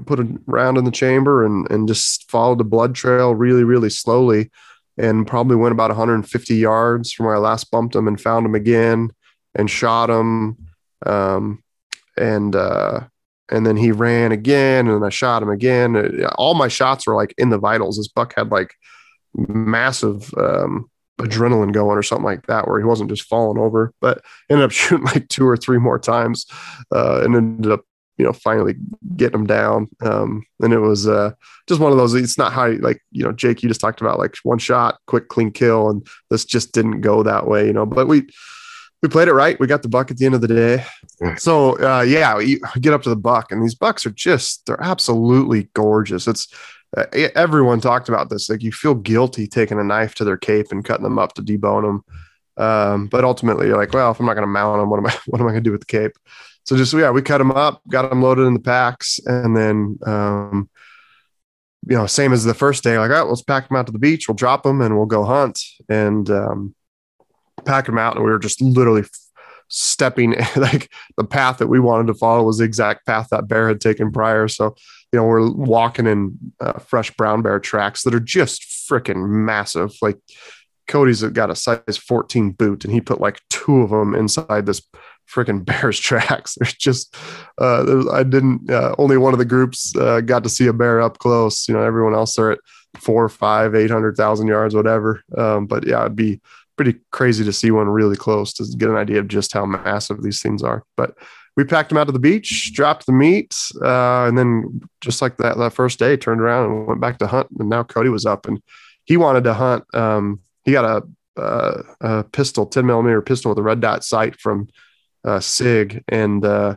put a round in the chamber, and and just followed the blood trail really, really slowly and probably went about 150 yards from where I last bumped him and found him again and shot him. Um, and, uh, and then he ran again and I shot him again. Uh, all my shots were like in the vitals. This buck had like massive, um, adrenaline going or something like that, where he wasn't just falling over, but ended up [LAUGHS] shooting like two or three more times, uh, and ended up you know, finally getting him down. Um, and it was uh, just one of those. It's not how like you know, Jake, you just talked about like one shot, quick, clean kill, and this just didn't go that way, you know. But we we played it right. We got the buck at the end of the day. So uh, yeah, we get up to the buck, and these bucks are just they're absolutely gorgeous. It's uh, everyone talked about this. Like you feel guilty taking a knife to their cape and cutting them up to debone them. Um, but ultimately, you're like, well, if I'm not going to mount them, what am I? [LAUGHS] What am I going to do with the cape? so just yeah, we cut them up, got them loaded in the packs, and then um, you know, same as the first day, like, oh, let's pack them out to the beach. We'll drop them and we'll go hunt and um, pack them out. And we were just literally stepping [LAUGHS] like the path that we wanted to follow was the exact path that bear had taken prior. So, you know, we're walking in uh, fresh brown bear tracks that are just freaking massive. Like Cody's got a size 14 boot and he put like two of them inside this freaking [LAUGHS] bears tracks. There's just uh, I didn't uh, only one of the groups uh, got to see a bear up close. You know, everyone else are at four, five, eight hundred thousand yards, whatever. Um, but yeah, it'd be pretty crazy to see one really close to get an idea of just how massive these things are. But we packed them out to the beach, dropped the meat, uh, and then just like that that first day, turned around and went back to hunt. And now Cody was up, and he wanted to hunt. Um, he got a, a, a, pistol, ten millimeter pistol with a red dot sight from uh, Sig, and uh,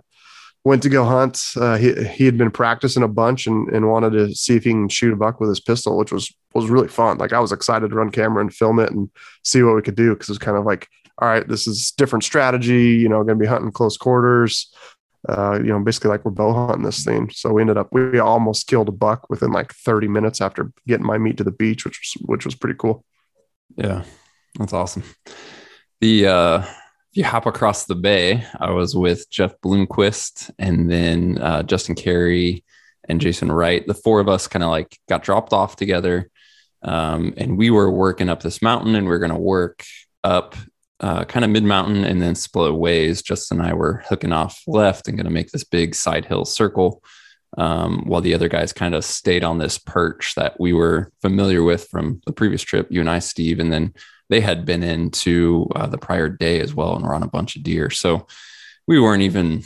went to go hunt. Uh, he he had been practicing a bunch and, and wanted to see if he can shoot a buck with his pistol, which was was really fun. Like I was excited to run camera and film it and see what we could do because it was kind of like, all right, this is different strategy. You know, going to be hunting close quarters. Uh, you know, basically like we're bow hunting this thing. So we ended up we almost killed a buck within like 30 minutes after getting my meat to the beach, which was which was pretty cool. Yeah, that's awesome. The uh if you hop across the bay, I was with Jeff Bloomquist and then uh, Justin Carey and Jason Wright. The four of us kind of like got dropped off together. Um, and we were working up this mountain and we are going to work up uh, kind of mid mountain and then split ways. Justin and I were hooking off left and going to make this big side hill circle. Um, while the other guys kind of stayed on this perch that we were familiar with from the previous trip, you and I, Steve, and then they had been into uh, the prior day as well and were on a bunch of deer. So we weren't even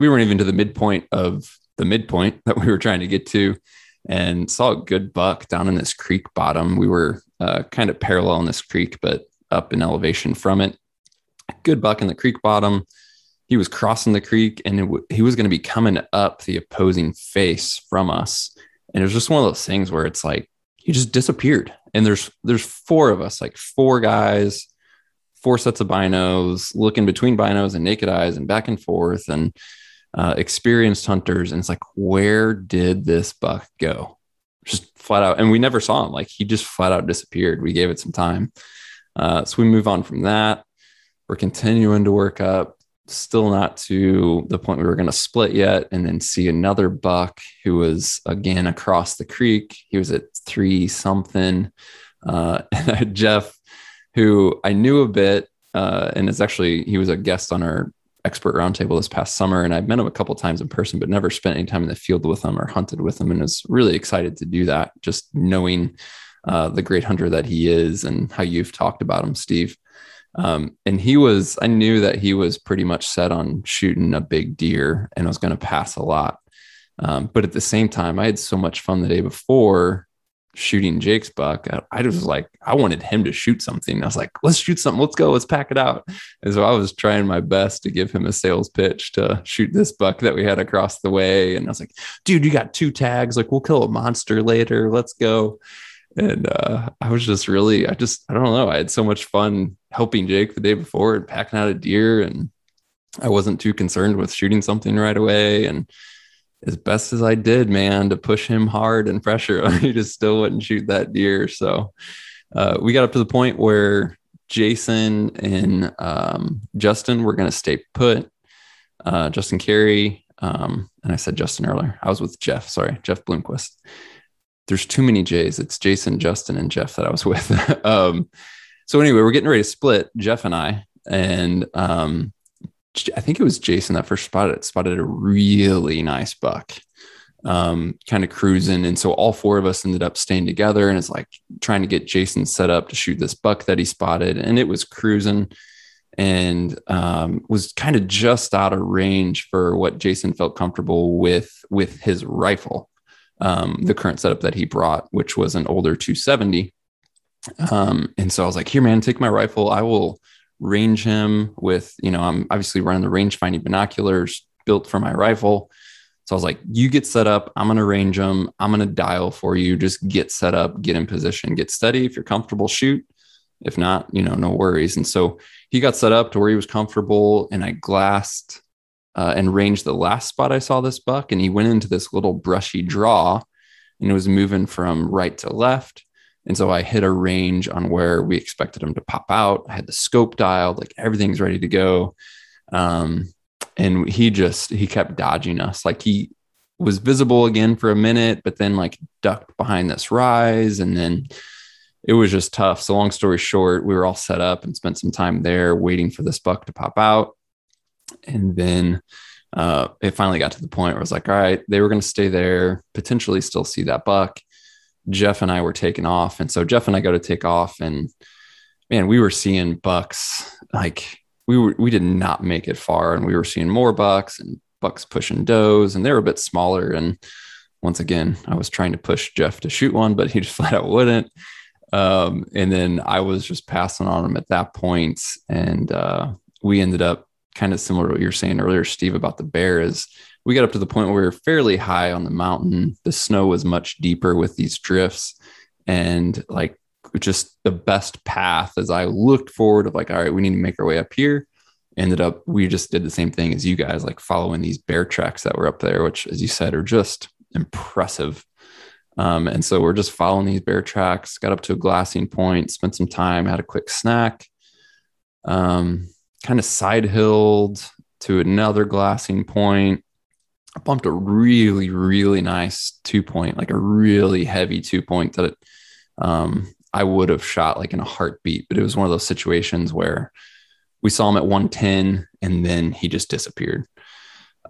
we weren't even to the midpoint of the midpoint [LAUGHS] that we were trying to get to, and saw a good buck down in this creek bottom. We were uh, kind of parallel in this creek, but up in elevation from it. Good buck in the creek bottom. He was crossing the creek, and w- he was going to be coming up the opposing face from us. And it was just one of those things where it's like he just disappeared and there's there's four of us like four guys four sets of binos looking between binos and naked eyes and back and forth and uh, experienced hunters. And it's like where did this buck go? Just flat out. And we never saw him. Like he just flat out disappeared. We gave it some time. Uh, so we move on from that. We're continuing to work up still not to the point we were going to split yet and then see another buck who was again across the creek. He was at three something uh, [LAUGHS] jeff who i knew a bit uh, and it's actually he was a guest on our expert roundtable this past summer and i've met him a couple times in person but never spent any time in the field with him or hunted with him and was really excited to do that just knowing uh, the great hunter that he is and how you've talked about him steve um, and he was, I knew that he was pretty much set on shooting a big deer and I was going to pass a lot. Um, but at the same time, I had so much fun the day before shooting Jake's buck. I, I was like, I wanted him to shoot something. I was like, let's shoot something. Let's go. Let's pack it out. And so I was trying my best to give him a sales pitch to shoot this buck that we had across the way. And I was like, dude, you got two tags. Like, we'll kill a monster later. Let's go and uh, I was just really, I just, I don't know, I had so much fun helping Jake the day before and packing out a deer, and I wasn't too concerned with shooting something right away. And as best as I did, man, to push him hard and pressure, [LAUGHS] he just still wouldn't shoot that deer. So uh, we got up to the point where Jason and um, Justin were going to stay put. Uh, Justin Carey, um, and I said Justin earlier. I was with Jeff. Sorry, Jeff Bloomquist there's too many J's. It's Jason, Justin, and Jeff that I was with. [LAUGHS] um, so anyway, we're getting ready to split, Jeff and I, and um, I think it was Jason that first spotted it, spotted a really nice buck, um, kind of cruising. And so all four of us ended up staying together and it's like trying to get Jason set up to shoot this buck that he spotted. And it was cruising and um, was kind of just out of range for what Jason felt comfortable with with his rifle um, the current setup that he brought, which was an older 270. Um, and so I was like, here, man, take my rifle. I will range him with, you know, I'm obviously running the range finding binoculars built for my rifle. So I was like, you get set up. I'm going to range them. I'm going to dial for you. Just get set up, get in position, get steady. If you're comfortable, shoot. If not, you know, no worries. And so he got set up to where he was comfortable and I glassed uh, and ranged the last spot I saw this buck, and he went into this little brushy draw, and it was moving from right to left. And so I hit a range on where we expected him to pop out. I had the scope dialed, like everything's ready to go. Um, and he just he kept dodging us. Like he was visible again for a minute, but then like ducked behind this rise, and then it was just tough. So long story short, we were all set up and spent some time there waiting for this buck to pop out. And then uh, it finally got to the point where I was like, all right, they were going to stay there, potentially still see that buck. Jeff and I were taking off. And so Jeff and I go to take off, and man, we were seeing bucks like we were we did not make it far, and we were seeing more bucks and bucks pushing does, and they were a bit smaller. And once again, I was trying to push Jeff to shoot one, but he [LAUGHS] just flat out wouldn't. Um, and then I was just passing on him at that point, and uh, we ended up kind of similar to what you were saying earlier, Steve, about the bear. Is we got up to the point where we were fairly high on the mountain. The snow was much deeper with these drifts, and like just the best path as I looked forward of like, all right, we need to make our way up here. Ended up, we just did the same thing as you guys, like following these bear tracks that were up there, which, as you said, are just impressive. Um, and so we're just following these bear tracks, got up to a glassing point, spent some time, had a quick snack, um, kind of side hilled to another glassing point. I bumped a really, really nice two point, like a really heavy two point that um, I would have shot like in a heartbeat, but it was one of those situations where we saw him at 110 and then he just disappeared.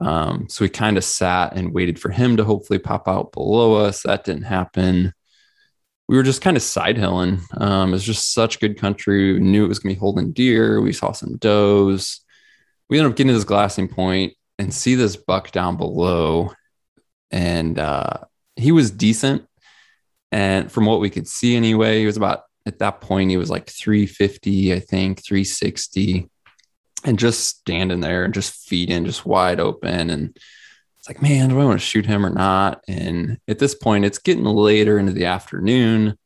Um, so we kind of sat and waited for him to hopefully pop out below us. That didn't happen. We were just kind of side hilling. Um, it was just such good country. We knew it was going to be holding deer. We saw some does. We ended up getting to this glassing point and see this buck down below. And uh, he was decent. And from what we could see anyway, he was about at that point, he was like 350, I think, 360 and just standing there and just feeding just wide open and it's like man do i want to shoot him or not and at this point it's getting later into the afternoon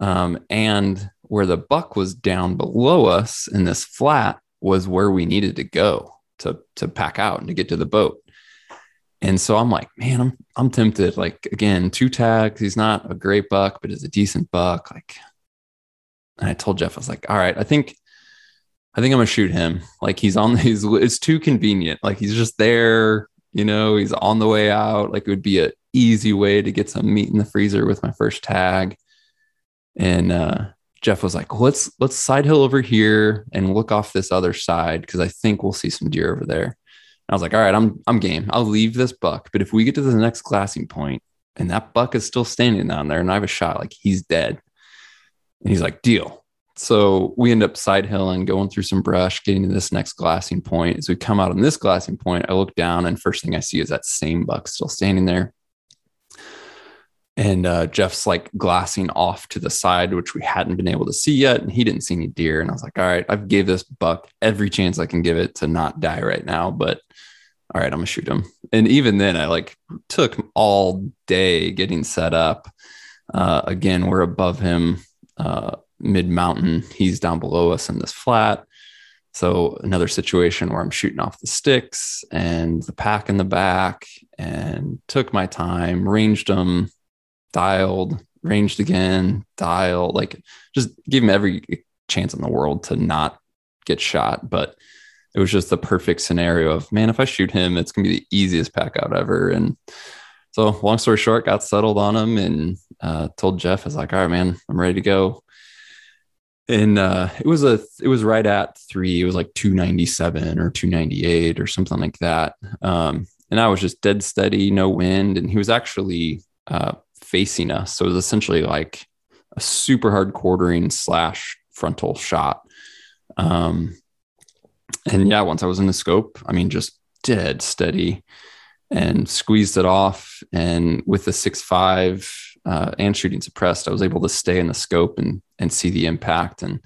um, and where the buck was down below us in this flat was where we needed to go to to pack out and to get to the boat and so i'm like man i'm i'm tempted like again two tags he's not a great buck but is a decent buck like and i told jeff i was like all right i think I think I'm gonna shoot him. Like he's on [LAUGHS] his it's too convenient. Like he's just there, you know, he's on the way out. Like it would be an easy way to get some meat in the freezer with my first tag. And uh Jeff was like, let's let's side hill over here and look off this other side because I think we'll see some deer over there. And I was like, all right, I'm I'm game. I'll leave this buck. But if we get to the next glassing point and that buck is still standing down there and I have a shot, like he's dead. And he's like, deal. So we end up side hilling, going through some brush, getting to this next glassing point. As we come out on this glassing point, I look down, and first thing I see is that same buck still standing there. And uh, Jeff's like glassing off to the side, which we hadn't been able to see yet. And he didn't see any deer. And I was like, all right, I've gave this buck every chance I can give it to not die right now. But all right, I'm gonna shoot him. And even then, I like took all day getting set up. Uh, again, we're above him. Uh, mid mountain. He's down below us in this flat. So another situation where I'm shooting off the sticks and the pack in the back and took my time, ranged them, dialed, ranged again, dialed, like just give him every chance in the world to not get shot. But it was just the perfect scenario of man, if I shoot him, it's gonna be the easiest pack out ever. And so long story short, got settled on him and uh, told Jeff, I was like, all right, man, I'm ready to go and uh, it was a it was right at three it was like 297 or 298 or something like that. Um, and i was just dead steady no wind. And he was actually uh, facing us. So it was essentially like a super hard quartering slash frontal shot. Um, and yeah once i was in the scope i mean just dead steady and squeezed it off. And with the six five uh, and shooting suppressed, I was able to stay in the scope and and see the impact. And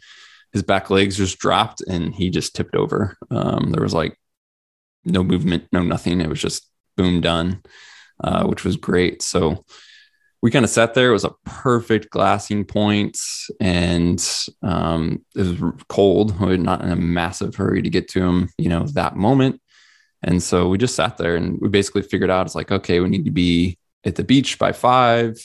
his back legs just dropped, and he just tipped over. Um, there was like no movement, no nothing. It was just boom done, uh, which was great. So we kind of sat there. It was a perfect glassing point, and um, it was cold. We were not in a massive hurry to get to him, you know, that moment. And so we just sat there and we basically figured out it's like, okay, we need to be at the beach by five.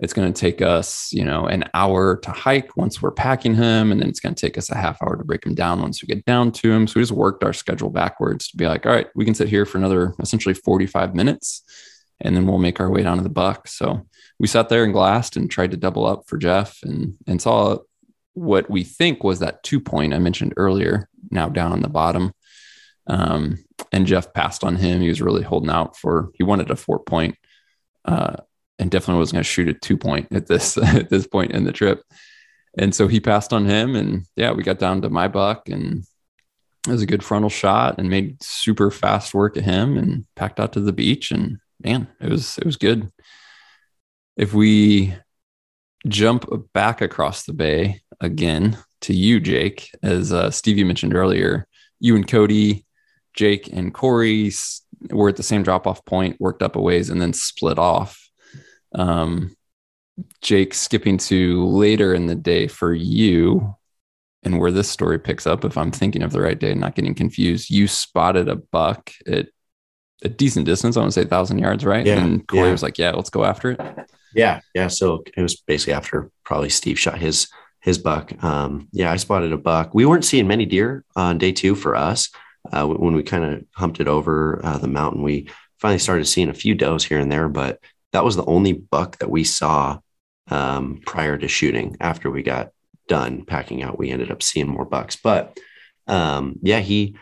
It's going to take us, you know, an hour to hike once we're packing him, and then it's going to take us a half hour to break him down once we get down to him. So we just worked our schedule backwards to be like, all right, we can sit here for another essentially 45 minutes, and then we'll make our way down to the buck. So we sat there and glassed and tried to double up for Jeff, and and saw what we think was that two point I mentioned earlier, now down on the bottom. Um, and Jeff passed on him. He was really holding out for. He wanted a four point. Uh, and definitely wasn't going to shoot a two point at this [LAUGHS] at this point in the trip. And so he passed on him, and yeah, we got down to my buck, and it was a good frontal shot and made super fast work of him and packed out to the beach and man, it was it was good. If we jump back across the bay again to you, Jake, as uh, Stevie mentioned earlier, you and Cody, Jake and Corey were at the same drop off point, worked up a ways, and then split off. Um, Jake skipping to later in the day for you, and where this story picks up, if I'm thinking of the right day, and not getting confused, you spotted a buck at a decent distance. I want to say thousand yards, right? Yeah, And Corey yeah. was like, "Yeah, let's go after it." Yeah, yeah. So it was basically after probably Steve shot his his buck. Um, yeah, I spotted a buck. We weren't seeing many deer on day two for us. Uh, when we kind of humped it over uh, the mountain, we finally started seeing a few does here and there, but that was the only buck that we saw um, prior to shooting. After we got done packing out, we ended up seeing more bucks. But um, yeah, he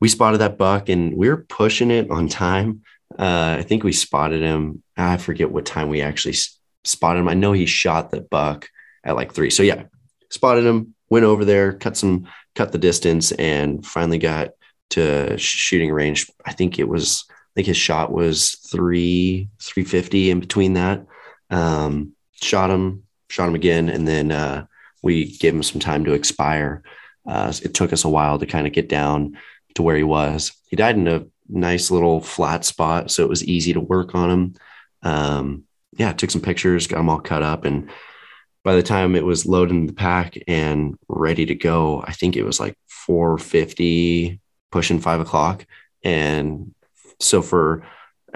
we spotted that buck and we were pushing it on time. Uh, I think we spotted him. I forget what time we actually spotted him. I know he shot that buck at like three. So yeah, spotted him, went over there, cut some, cut the distance, and finally got to shooting range. I think it was, think his shot was three, three fifty in between that. Um, shot him, shot him again, and then uh, we gave him some time to expire. Uh, it took us a while to kind of get down to where he was. He died in a nice little flat spot, so it was easy to work on him. Um, yeah, took some pictures, got them all cut up, and by the time it was loaded in the pack and ready to go, I think it was like 450, pushing five o'clock. And so for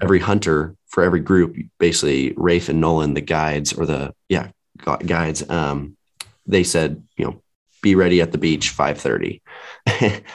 every hunter, for every group, basically Rafe and Nolan, the guides or the yeah guides, um, they said you know be ready at the beach 5:30.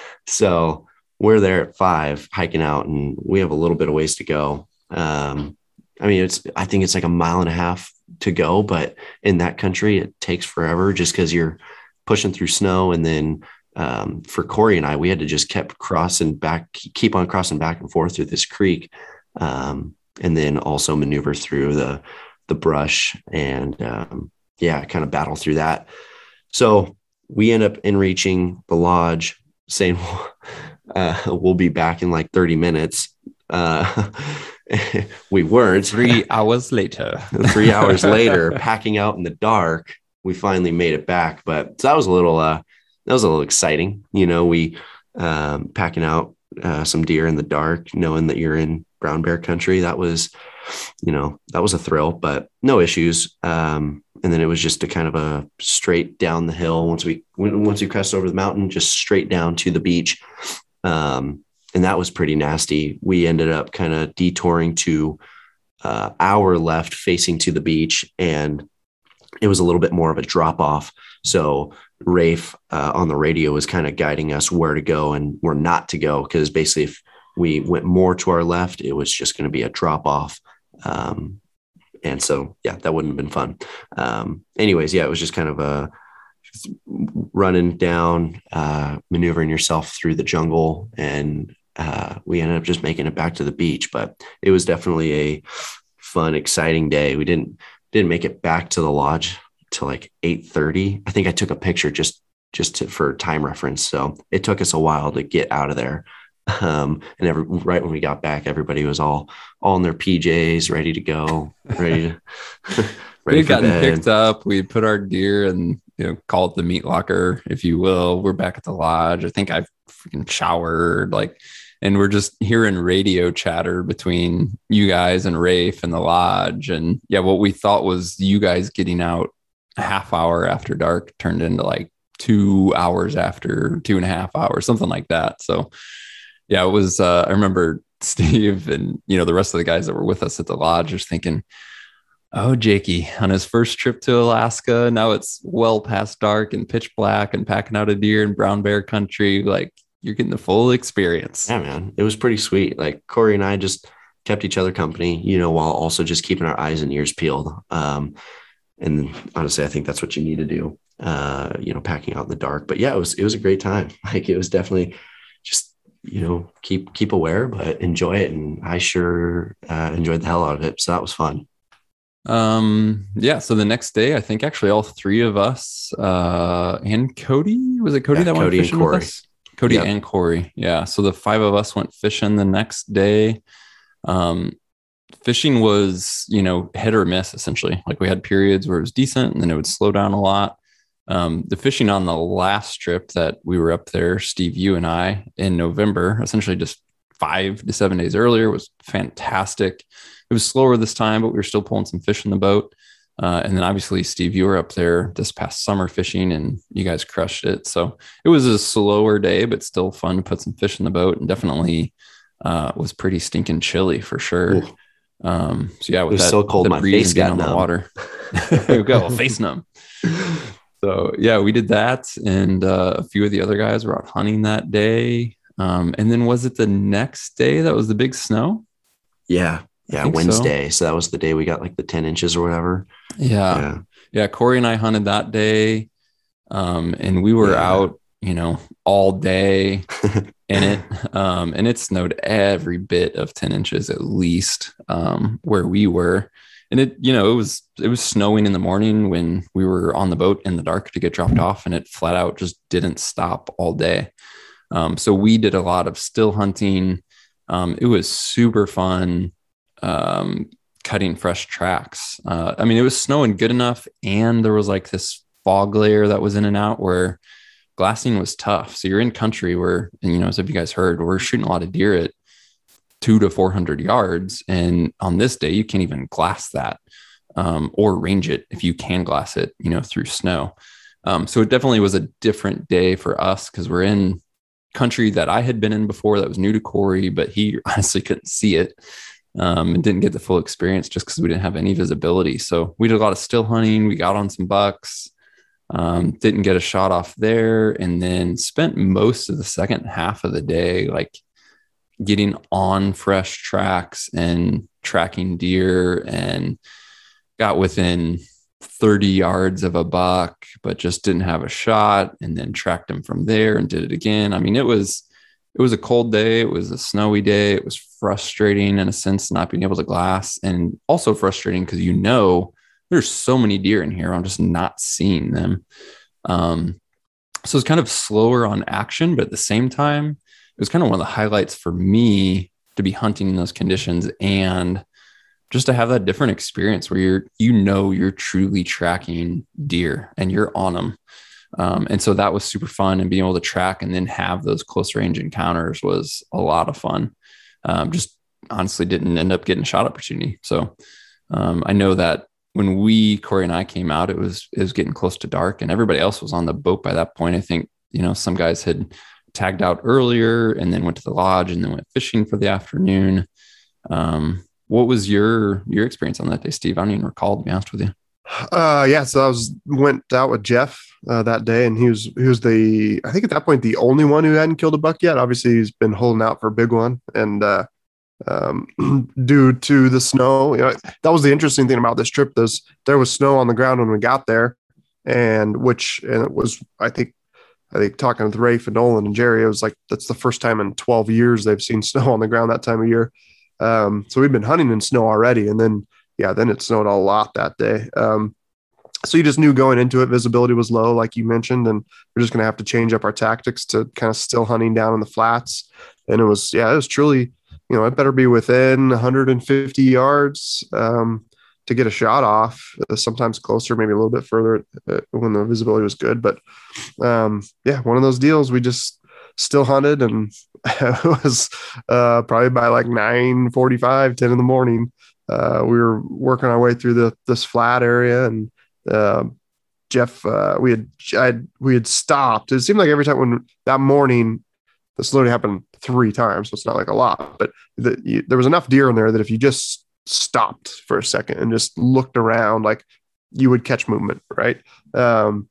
[LAUGHS] so we're there at five hiking out, and we have a little bit of ways to go. Um, I mean, it's I think it's like a mile and a half to go, but in that country, it takes forever just because you're pushing through snow. And then um, for Corey and I, we had to just kept crossing back, keep on crossing back and forth through this creek, um, and then also maneuver through the the brush and um, yeah, kind of battle through that. So we end up in reaching the lodge, saying [LAUGHS] uh, we'll be back in like 30 minutes. Uh, [LAUGHS] we weren't. Three hours later, [LAUGHS] three hours later, packing out in the dark, we finally made it back. But so that was a little, uh, that was a little exciting. You know, we um, packing out uh, some deer in the dark, knowing that you're in brown bear country. That was, you know, that was a thrill, but no issues. Um, and then it was just a kind of a straight down the hill once we once we crossed over the mountain, just straight down to the beach. Um, and that was pretty nasty. We ended up kind of detouring to uh, our left facing to the beach, and it was a little bit more of a drop off. So Rafe uh, on the radio was kind of guiding us where to go and where not to go because basically if we went more to our left, it was just going to be a drop off. Um, and so yeah, that wouldn't have been fun. Um, anyways, yeah, it was just kind of a running down, uh, maneuvering yourself through the jungle, and uh, we ended up just making it back to the beach. But it was definitely a fun, exciting day. We didn't didn't make it back to the lodge till like eight thirty. I think I took a picture just just to, for time reference. So it took us a while to get out of there. Um, and every, right when we got back, everybody was all all in their PJs, ready to go, ready to. we [LAUGHS] ready for gotten bed. picked up. We put our deer and you know call it the meat locker, if you will. We're back at the lodge. I think I've freaking showered, like, and we're just hearing radio chatter between you guys and Rafe and the lodge. And yeah, what we thought was you guys getting out half hour after dark turned into like two hours after two and a half hours, something like that. So yeah, it was. Uh, I remember [LAUGHS] Steve and you know the rest of the guys that were with us at the lodge just thinking, "Oh, Jakey on his first trip to Alaska. Now it's well past dark and pitch black and packing out a deer in brown bear country. Like you're getting the full experience." Yeah, man, it was pretty sweet. Like Corey and I just kept each other company, you know, while also just keeping our eyes and ears peeled. Um, and honestly, I think that's what you need to do. Uh, you know, packing out in the dark. But yeah, it was it was a great time. [LAUGHS] Like it was definitely just you know keep keep aware, but enjoy it. And I sure uh, enjoyed the hell out of it. So that was fun. Um, yeah. So the next day, I think actually all three of us uh, and Cody was it Cody Yeah, that went Cody and fishing with us? Cody Yep. and Corey. Yeah. So the five of us went fishing the next day. Um, fishing was, you know, hit or miss essentially. Like we had periods where it was decent and then it would slow down a lot. Um, the fishing on the last trip that we were up there, Steve, you and I, in November, essentially just five to seven days earlier, was fantastic. It was slower this time, but we were still pulling some fish in the boat. Uh, and then obviously, Steve, you were up there this past summer fishing and you guys crushed it. So it was a slower day, but still fun to put some fish in the boat and definitely uh, was pretty stinking chilly for sure. Ooh. Um, so yeah, with was that, so cold, my face got on the water. [LAUGHS] there you go, face numb. [LAUGHS] So yeah, we did that, and uh, a few of the other guys were out hunting that day. Um, and then was it the next day that was the big snow? Yeah. Yeah. think so. Wednesday. So. that was the day we got like the 10 inches or whatever. Yeah, yeah. yeah. Corey and I hunted that day, um, and we were Yeah. out, you know, all day [LAUGHS] in it, [LAUGHS] um, and it snowed every bit of ten inches at least um, where we were. And it, you know, it was it was snowing in the morning when we were on the boat in the dark to get dropped off, and it flat out just didn't stop all day. Um, so we did a lot of still hunting. Um, it was super fun um, cutting fresh tracks. Uh, I mean, it was snowing good enough, and there was like this fog layer that was in and out where glassing was tough. So you're in country where, and you know, as if you guys heard, we're shooting a lot of deer at two to 400 yards. And on this day, you can't even glass that um, or range it if you can glass it, you know, through snow. Um, so it definitely was a different day for us because we're in country that I had been in before that was new to Corey, but he [LAUGHS] honestly couldn't see it um, and didn't get the full experience just because we didn't have any visibility. So we did a lot of still hunting. We got on some bucks, um, didn't get a shot off there, and then spent most of the second half of the day like getting on fresh tracks and tracking deer and got within 30 yards of a buck, but just didn't have a shot and then tracked him from there and did it again. I mean, it was it was a cold day, it was a snowy day, it was frustrating in a sense not being able to glass and also frustrating because you know there's so many deer in here. I'm just not seeing them. Um, so it's kind of slower on action, but at the same time, it was kind of one of the highlights for me to be hunting in those conditions and just to have that different experience where you're you know you're truly tracking deer and you're on them um, and so that was super fun and being able to track and then have those close range encounters was a lot of fun um, just honestly didn't end up getting a shot opportunity so um, i know that when we corey and i came out it was it was getting close to dark and everybody else was on the boat by that point i think you know some guys had tagged out earlier and then went to the lodge and then went fishing for the afternoon um, what was your your experience on that day, Steve? I don't even recall to be honest with you. Uh, yeah. So I was went out with Jeff uh, that day, and he was he was the I think at that point the only one who hadn't killed a buck yet. Obviously, he's been holding out for a big one, and uh, um, [CLEARS THROAT] due to the snow, you know, that was the interesting thing about this trip. There's there was snow on the ground when we got there, and which and it was I think I think talking with Rafe and Nolan and Jerry, it was like that's the first time in 12 years they've seen [LAUGHS] snow on the ground that time of year. Um, so we've been hunting in snow already, and then yeah, then it snowed a lot that day. Um, so you just knew going into it, visibility was low, like you mentioned, and we're just gonna have to change up our tactics to kind of still hunting down in the flats. And it was yeah, it was truly you know it better be within 150 yards um, to get a shot off. Uh, sometimes closer, maybe a little bit further uh, when the visibility was good. But um, yeah, one of those deals we just still hunted and [LAUGHS] it was uh, probably by like 9 45 10 in the morning uh, we were working our way through the this flat area and uh, jeff uh, we had I'd, we had stopped it seemed like every time when that morning this literally happened three times so it's not like a lot but the, you, there was enough deer in there that if you just stopped for a second and just looked around like you would catch movement right um,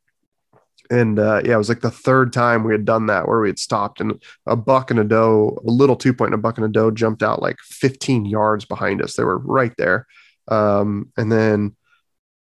and uh, yeah, it was like the third time we had done that where we had stopped and a buck and a doe, a little two point and a buck and a doe jumped out like 15 yards behind us. They were right there. Um, and then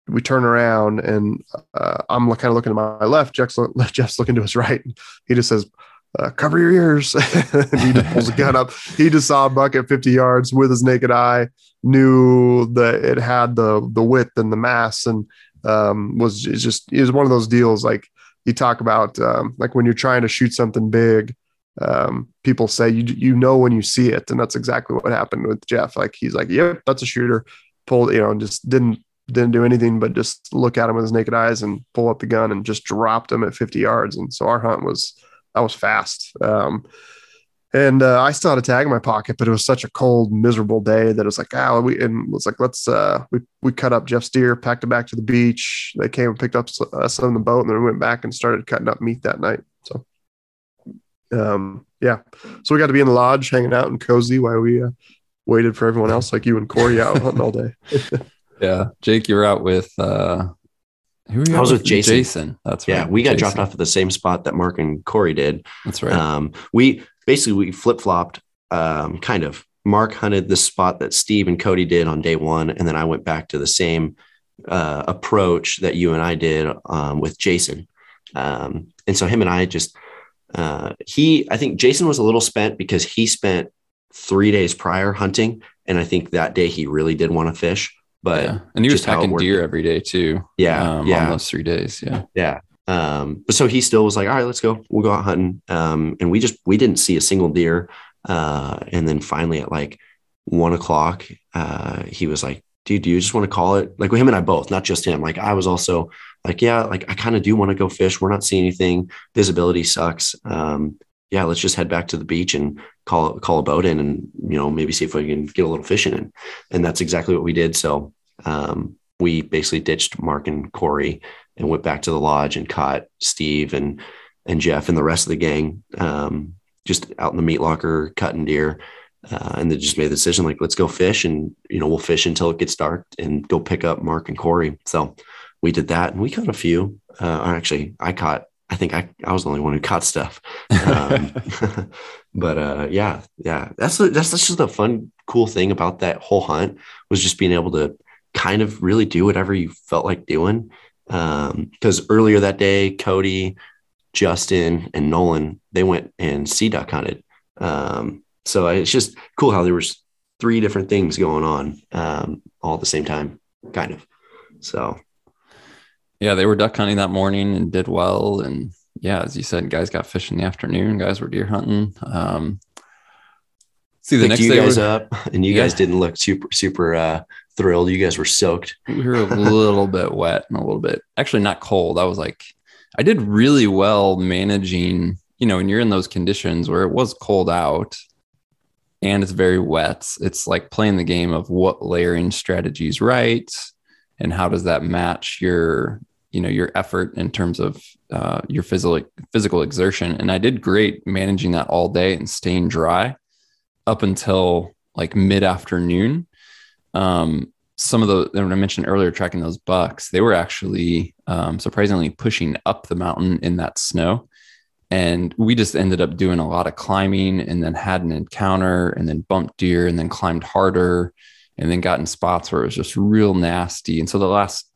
we turn around and uh, I'm kind of looking to my left. Jeff's, [LAUGHS] Jeff's looking to his right. He just says, uh, cover your ears. [LAUGHS] he just pulls a gun up. He just saw a buck at 50 yards with his naked eye, knew that it had the the width and the mass, and um, was just it was one of those deals like you talk about um, like when you're trying to shoot something big um, people say you you know when you see it, and that's exactly what happened with Jeff. Like he's like, "Yep, that's a shooter." Pulled, you know, and just didn't didn't do anything but just look at him with his naked eyes and pull up the gun and just dropped him at 50 yards. And so our hunt was that was fast. Um, and uh, I still had a tag in my pocket, but it was such a cold, miserable day that it was like, oh, we and was like, let's uh, we we cut up Jeff's deer, packed it back to the beach. They came and picked up us on the boat, and then we went back and started cutting up meat that night. So, um, yeah, so we got to be in the lodge, hanging out and cozy while we uh, waited for everyone else, like you and Corey, out hunting [LAUGHS] all day. [LAUGHS] yeah, Jake, you're out with. uh who I was with Jason. Jason. That's right. Yeah, we got Jason. dropped off at the same spot that Mark and Corey did. That's right. Um, we basically we flip flopped, um, kind of. Mark hunted the spot that Steve and Cody did on day one, and then I went back to the same uh, approach that you and I did um, with Jason. Um, and so him and I just uh, he I think Jason was a little spent because he spent three days prior hunting, and I think that day he really did want to fish. But yeah. and he was just how it packing deer every day too. Yeah, um, yeah. those three days. Yeah, Yeah. Um, but so he still was like, all right, let's go. We'll go out hunting. Um, and we just we didn't see a single deer. Uh, and then finally at like one o'clock, uh, he was like, dude, do you just want to call it? Like him and I both, not just him. Like I was also like, yeah, like I kind of do want to go fish. We're not seeing anything. Visibility sucks. Um, yeah, let's just head back to the beach and call call a boat in and you know maybe see if we can get a little fishing in. And that's exactly what we did. So um, we basically ditched Mark and Corey and went back to the lodge and caught Steve and and Jeff and the rest of the gang um, just out in the meat locker cutting deer. Uh, and they just made the decision like let's go fish and you know we'll fish until it gets dark and go pick up Mark and Corey. So we did that and we caught a few. Uh, actually, I caught. I think I, I was the only one who caught stuff. Um, [LAUGHS] but uh, yeah, yeah, that's that's that's just the fun, cool thing about that whole hunt was just being able to kind of really do whatever you felt like doing. Because earlier that day, Cody, Justin, and Nolan they went and sea duck hunted. Um, so it's just cool how there was three different things going on um, all at the same time, kind of. So yeah, they were duck hunting that morning and did well. And yeah, as you said, guys got fish in the afternoon. Guys were deer hunting. Um, see, the picked next you day guys we- up, and you Yeah. guys didn't look super super uh, thrilled. You guys were soaked. we were a little bit wet and a little bit actually not cold. I was like, I did really well managing, you know, when you're in those conditions where it was cold out and it's very wet, it's like playing the game of what layering strategy is right and how does that match your, you know, your effort in terms of uh, your physical physical exertion. And I did great managing that all day and staying dry up until like mid afternoon. Um, some of the when I mentioned earlier tracking those bucks, they were actually um, surprisingly pushing up the mountain in that snow. And we just ended up doing a lot of climbing and then had an encounter and then bumped deer and then climbed harder and then got in spots where it was just real nasty. And so the last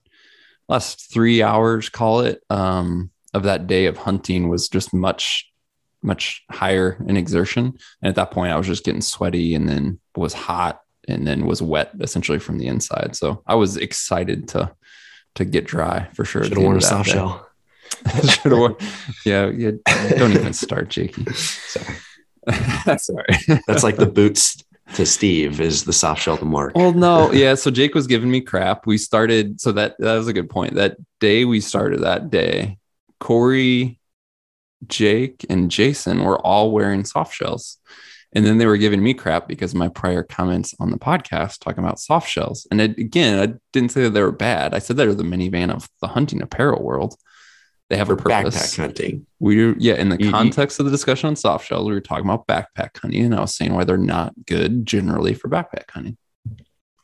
last three hours, call it, um, of that day of hunting was just much, much higher in exertion. And at that point, I was just getting sweaty and then was hot and then was wet essentially from the inside. So I was excited to to get dry for sure. at Should have worn a end of that soft day. shell. [LAUGHS] Should have worn. Yeah, yeah. Don't even start, Jakey. [LAUGHS] Sorry. That's all right. That's like the boots to Steve is the soft shell to Mark. Well, no, [LAUGHS] yeah. So Jake was giving me crap. We started. So that that was a good point. That day we started that day, Corey, Jake, and Jason were all wearing soft shells. And then they were giving me crap because of my prior comments on the podcast talking about soft shells. And it, again, I didn't say that they were bad. I said they're the minivan of the hunting apparel world. They have a purpose. backpack hunting. We were, yeah, in the You- you- context of the discussion on soft shells, we were talking about backpack hunting, and I was saying why they're not good generally for backpack hunting.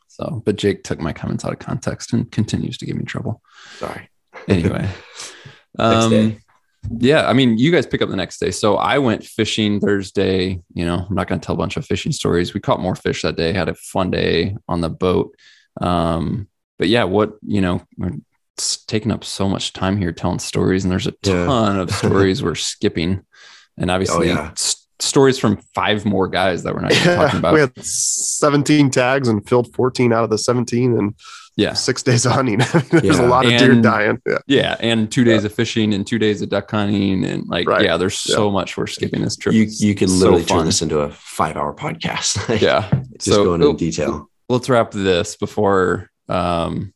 So, but Jake took my comments out of context and continues to give me trouble. Sorry. Anyway, [LAUGHS] um, yeah, I mean, you guys pick up the next day. So I went fishing Thursday. You know, I'm not going to tell a bunch of fishing stories. We caught more fish that day, had a fun day on the boat. Um, but yeah, what, you know, we're s- taking up so much time here telling stories, and there's a Yeah. ton of stories [LAUGHS] we're skipping. And obviously, yeah. s- stories from five more guys that we're not even talking about. we had 17 tags and filled 14 out of the 17 and yeah, six [LAUGHS] days of hunting. [LAUGHS] There's Yeah. a lot of deer dying. Yeah. yeah, and two days of fishing and two days of duck hunting and like Right. yeah, there's so much we're skipping this trip. You you can so literally turn this into a five hour podcast. Yeah, just so going into oh, detail. let's wrap this before um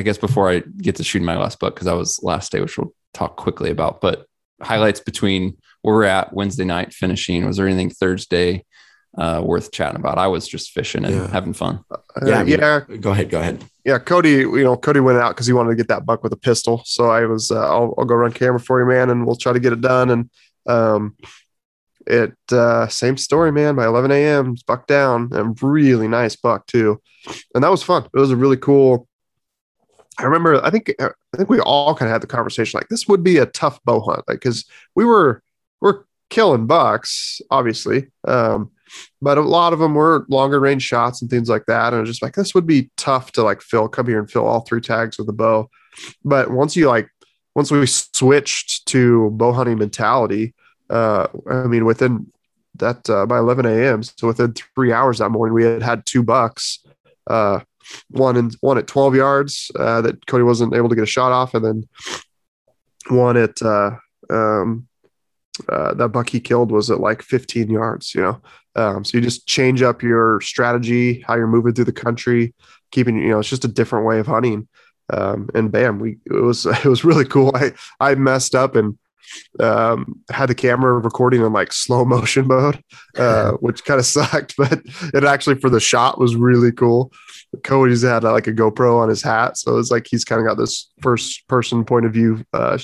I guess before I get to shooting my last buck because that was last day, which we'll talk quickly about. But highlights between where we're at Wednesday night finishing. Was there anything Thursday uh, worth chatting about? I was just fishing and Yeah. having fun. Uh, Yeah, I mean- yeah. Go ahead. Go ahead. Yeah. Cody, you know, Cody went out because he wanted to get that buck with a pistol. So I was, uh, I'll, I'll go run camera for you, man, and we'll try to get it done. And um, it, uh, same story, man. By 11 a.m., it's buck down and really nice buck, too. And that was fun. It was a really cool. I remember, I think, I think we all kind of had the conversation like this would be a tough bow hunt, like, because we were, we're killing bucks, obviously. Um, but a lot of them were longer range shots and things like that. And it was just like, this would be tough to like fill, come here and fill all three tags with a bow. But once you like, once we switched to bow hunting mentality, uh, I mean, within that, uh, by 11 a.m., so within three hours that morning, we had had two bucks, uh, one in one at 12 yards, uh, that Cody wasn't able to get a shot off. And then one at, uh, um, uh, that buck he killed was at like 15 yards, you know? Um, so you just change up your strategy, how you're moving through the country, keeping, you know, it's just a different way of hunting. Um, and bam, we, it was, [LAUGHS] it was really cool. I, I messed up and, um, had the camera recording in like slow motion [LAUGHS] mode, uh, [LAUGHS] which kind of sucked, but it actually for the shot was really cool. Cody's had uh, like a GoPro on his hat. So it's like, he's kind of got this first person point of view, uh,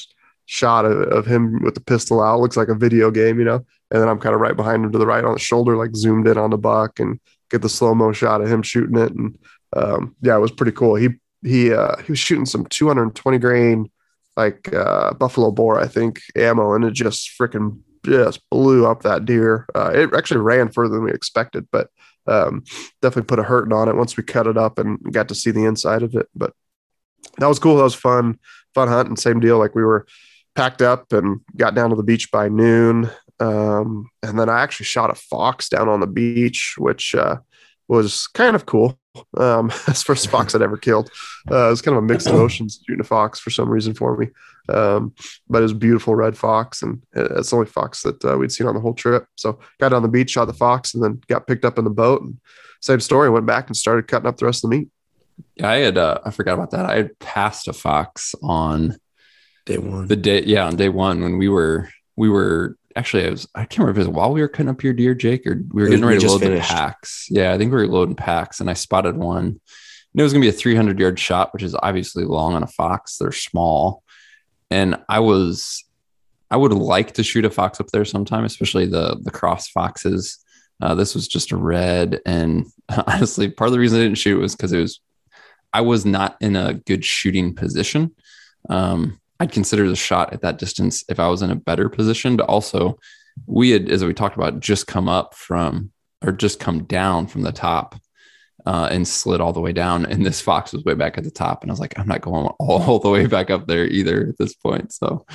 shot of, of him with the pistol out. Looks like a video game, you know. And then I'm kind of right behind him to the right on the shoulder, like zoomed in on the buck and get the slow mo shot of him shooting it. And um, yeah, it was pretty cool. He he uh, he was shooting some 220 grain like uh, Buffalo Bore, I think, ammo, and it just freaking just blew up that deer. Uh, it actually ran further than we expected, but um, definitely put a hurting on it once we cut it up and got to see the inside of it. But that was cool. That was fun, fun hunt. And same deal. Like we were packed up and got down to the beach by noon. Um, and then I actually shot a fox down on the beach, which uh, was kind of cool. Um, [LAUGHS] that's the first fox I'd ever killed. Uh, it was kind of a mixed [CLEARS THROAT] emotions shooting a fox for some reason for me. Um, but it was a beautiful red fox, and it's the only fox that uh, we'd seen on the whole trip. So got on the beach, shot the fox, and then got picked up in the boat. And same story. Went back and started cutting up the rest of the meat. Yeah, I had uh, I forgot about that. I had passed a fox on Day one. the day yeah on day one when we were we were actually I was I can't remember if it was while we were cutting up your deer, Jake, or we were getting we ready to load finished. the packs. Yeah, I think we were loading packs, and I spotted one. And it was gonna be a 300 yard shot, which is obviously long on a fox. They're small, and I was I would like to shoot a fox up there sometime, especially the the cross foxes. Uh, this was just a red, and [LAUGHS] honestly, part of the reason I didn't shoot was because it was I was not in a good shooting position. Um, I'd consider the shot at that distance if I was in a better position, but also we had, as we talked about, just come up from or just come down from the top uh, and slid all the way down. And this fox was way back at the top. And I was like, I'm not going all, the way back up there either at this point. So,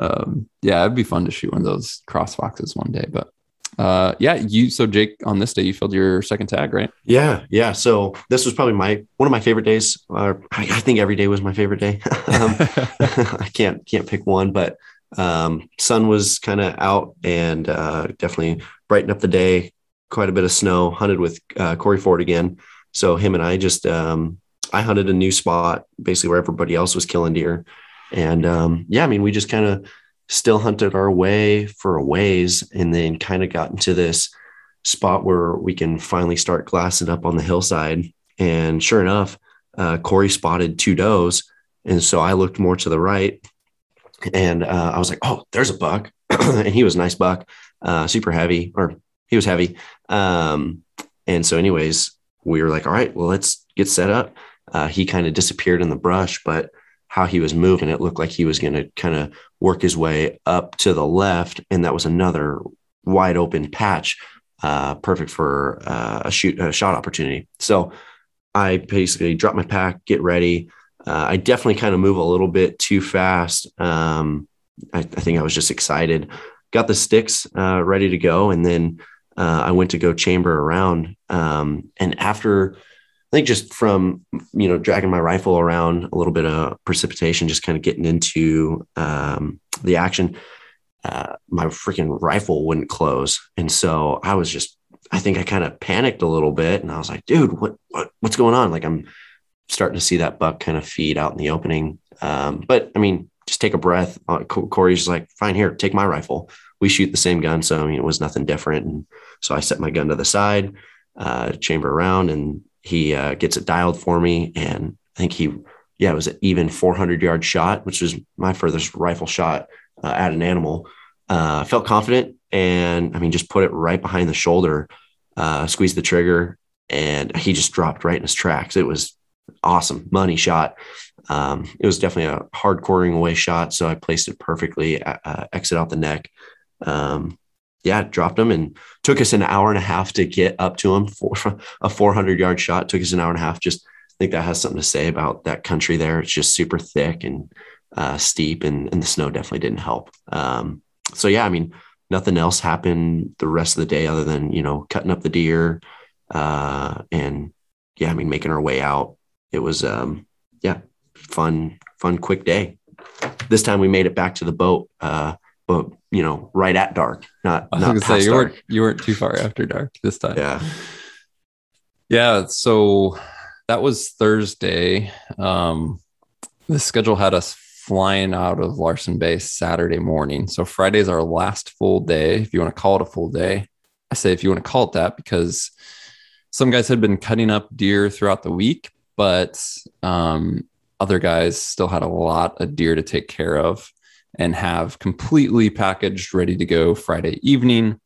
um, yeah, it'd be fun to shoot one of those cross foxes one day. But uh, yeah, you, so Jake, on this day, you filled your second tag, right? Yeah, yeah. So this was probably my one of my favorite days. Uh, I, I think every day was my favorite day. [LAUGHS] um, [LAUGHS] I can't can't pick one, but um, sun was kind of out and uh, definitely brightened up the day. Quite a bit of snow. Hunted with uh, Corey Ford again. So him and I just um, I hunted a new spot, basically where everybody else was killing deer, and um, yeah, I mean we just kind of still hunted our way for a ways, and then kind of got into this spot where we can finally start glassing up on the hillside. And sure enough, uh, Corey spotted two does. And so I looked more to the right and uh, I was like, oh, there's a buck. [CLEARS THROAT] and he was a nice buck, uh, super heavy, or he was heavy. Um, and so, anyways, we were like, all right, well, let's get set up. Uh, he kind of disappeared in the brush, but how he was moving, it looked like he was going to kind of work his way up to the left. And that was another wide open patch uh, perfect for uh, a shoot a shot opportunity. So I basically drop my pack, get ready. Uh, I definitely kind of move a little bit too fast. Um, I, I think I was just excited, got the sticks uh, ready to go, and then uh, I went to go chamber around. Um, and after, I think just from you know dragging my rifle around a little bit of precipitation, just kind of getting into um, the action, uh, my freaking rifle wouldn't close, and so I was just. I think I kind of panicked a little bit, and I was like, "Dude, what, what what's going on?" Like I'm starting to see that buck kind of feed out in the opening. Um, but I mean, just take a breath. Uh, Corey's like, fine, here, take my rifle. We shoot the same gun. So, I mean, it was nothing different. And so I set my gun to the side, uh, chamber around, and he uh, gets it dialed for me. And I think he, yeah, it was an even 400 yard shot, which was my furthest rifle shot uh, at an animal. Uh, I felt confident and I mean, just put it right behind the shoulder, uh, squeezed the trigger, and he just dropped right in his tracks. It was awesome money shot. Um, it was definitely a hard quartering away shot, so I placed it perfectly, uh, uh exit out the neck. Um, yeah, dropped him and took us an hour and a half to get up to him for a 400 yard shot. Took us an hour and a half. Just I think that has something to say about that country there. It's just super thick and uh, steep, and, and the snow definitely didn't help. Um, so yeah, I mean, nothing else happened the rest of the day other than you know cutting up the deer uh, and yeah, I mean making our way out it was um yeah fun fun quick day this time we made it back to the boat uh but you know right at dark not I was not gonna say you weren't you weren't too far after dark this time. Yeah. Yeah so that was thursday. Um the schedule had us flying out of Larsen Bay saturday morning. So friday's our last full day if you want to call it a full day. I say if you want to call it that because some guys had been cutting up deer throughout the week but um, other guys still had a lot of deer to take care of and have completely packaged, ready to go Friday evening.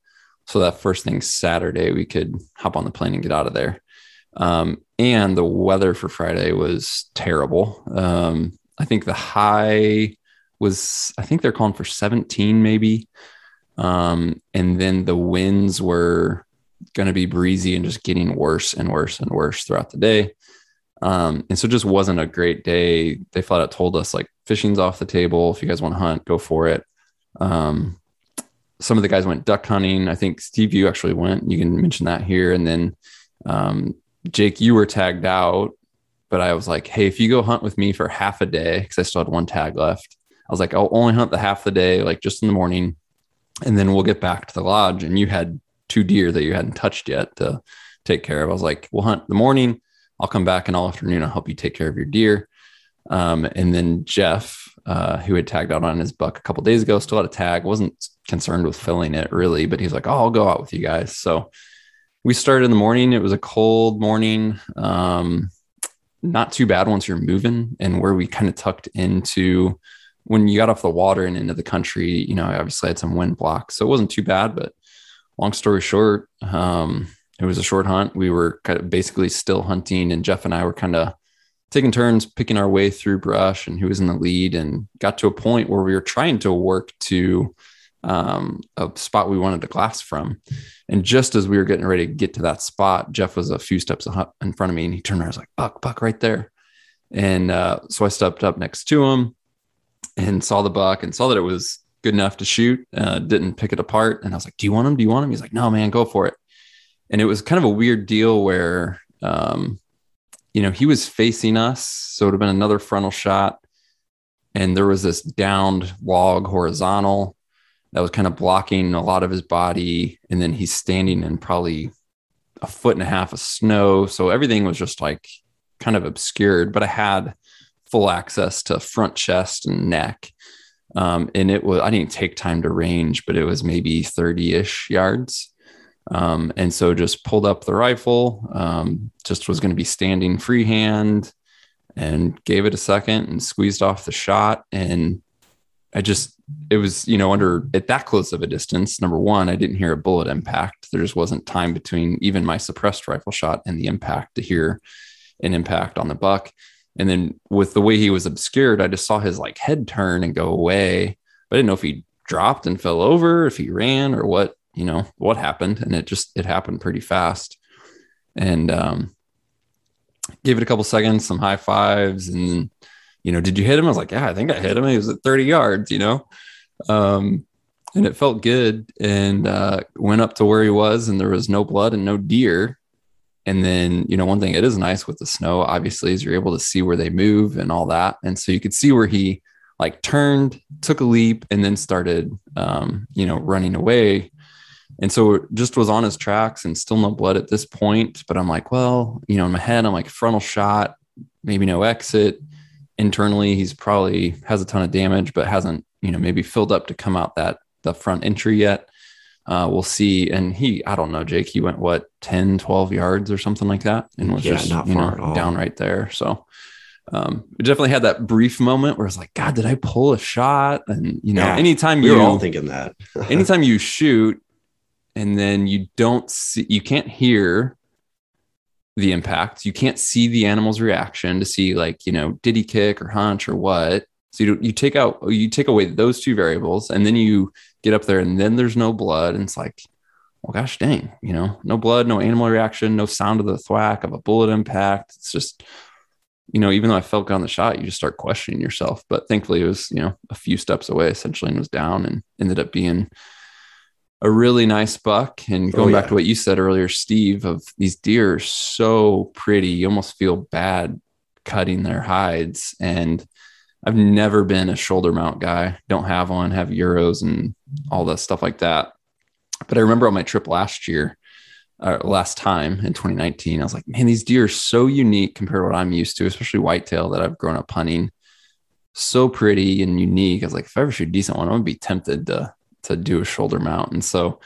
So that first thing Saturday, we could hop on the plane and get out of there. Um, and the weather for Friday was terrible. Um, I think the high was, I think they're calling for 17 maybe. Um, and then the winds were going to be breezy and just getting worse and worse and worse throughout the day. Um, and so just wasn't a great day. They flat out told us like fishing's off the table. If you guys want to hunt, go for it. Um, some of the guys went duck hunting. I think Steve, you actually went. You can mention that here. And then um, Jake, you were tagged out, but I was like, hey, if you go hunt with me for half a day, because I still had one tag left, I was like, I'll only hunt the half the day, like just in the morning, and then we'll get back to the lodge. And you had two deer that you hadn't touched yet to take care of. I was like, we'll hunt the morning I'll come back in all afternoon. I'll help you take care of your deer. Um, and then Jeff, uh, who had tagged out on his buck a couple days ago, still had a tag, wasn't concerned with filling it really, but he's like, Oh, I'll go out with you guys. So we started in the morning. It was a cold morning. Um, not too bad once you're moving and where we kind of tucked into when you got off the water and into the country, you know, I obviously had some wind blocks. So it wasn't too bad, but long story short, um, it was a short hunt. We were kind of basically still hunting, and Jeff and I were kind of taking turns picking our way through brush and who was in the lead, and got to a point where we were trying to work to um, a spot we wanted to glass from. And just as we were getting ready to get to that spot, Jeff was a few steps in front of me, and he turned around. I was like, "Buck, buck, right there!" And uh, so I stepped up next to him and saw the buck and saw that it was good enough to shoot. Uh, didn't pick it apart, and I was like, "Do you want him? Do you want him?" He's like, "No, man, go for it." And it was kind of a weird deal where um, you know he was facing us so it would have been another frontal shot. And there was this downed log horizontal that was kind of blocking a lot of his body. And then he's standing in probably a foot and a half of snow. So everything was just like kind of obscured but i had full access to front chest and neck. Um, and it was i didn't take time to range but it was maybe 30ish yards um, and so just pulled up the rifle, um, just was going to be standing freehand and gave it a second and squeezed off the shot. And I just, it was, you know, under at that close of a distance, number one, I didn't hear a bullet impact. There just wasn't time between even my suppressed rifle shot and the impact to hear an impact on the buck. And then with the way he was obscured, I just saw his like head turn and go away. But I didn't know if he dropped and fell over, if he ran or what you know what happened and it just it happened pretty fast. And um gave it a couple seconds some high fives and you know did you hit him? I was like yeah i think i hit him. He was at 30 yards you know? Um and it felt good and uh, went up to where he was and there was no blood and no deer. And then you know one thing it is nice with the snow obviously is you're able to see where they move and all that. And so you could see where he like turned took a leap and then started um, you know running away and so just was on his tracks and still no blood at this point but i'm like well you know in my head i'm like frontal shot maybe no exit. Internally he's probably has a ton of damage but hasn't you know maybe filled up to come out that the front entry yet. Uh, we'll see. And he i don't know jake he went what 10 12 yards or something like that and was Yeah, just not you know down right there. So um, we definitely had that brief moment where it's like god did i pull a shot? And you know Yeah, anytime We you were all thinking that. [LAUGHS] anytime you shoot and then you don't see you can't hear the impact. You can't see the animal's reaction to see like you know did he kick or hunch or what. So you, you take out you take away those two variables and then you get up there and then there's no blood. And it's like well gosh dang you know no blood no animal reaction no sound of the thwack of a bullet impact. It's just you know even though i felt on the shot you just start questioning yourself. But thankfully it was you know a few steps away essentially and was down and ended up being a really nice buck. And Oh, going back to what you said earlier, Steve, of these deer are so pretty. You almost feel bad cutting their hides. And I've never been a shoulder mount guy. Don't have one, have euros and all that stuff like that. But I remember on my trip last year, uh, last time in 2019, I was like, man, these deer are so unique compared to what I'm used to, especially whitetail that I've grown up hunting. So pretty and unique. I was like, if I ever shoot a decent one, I'm gonna be tempted to to do a shoulder mount. And so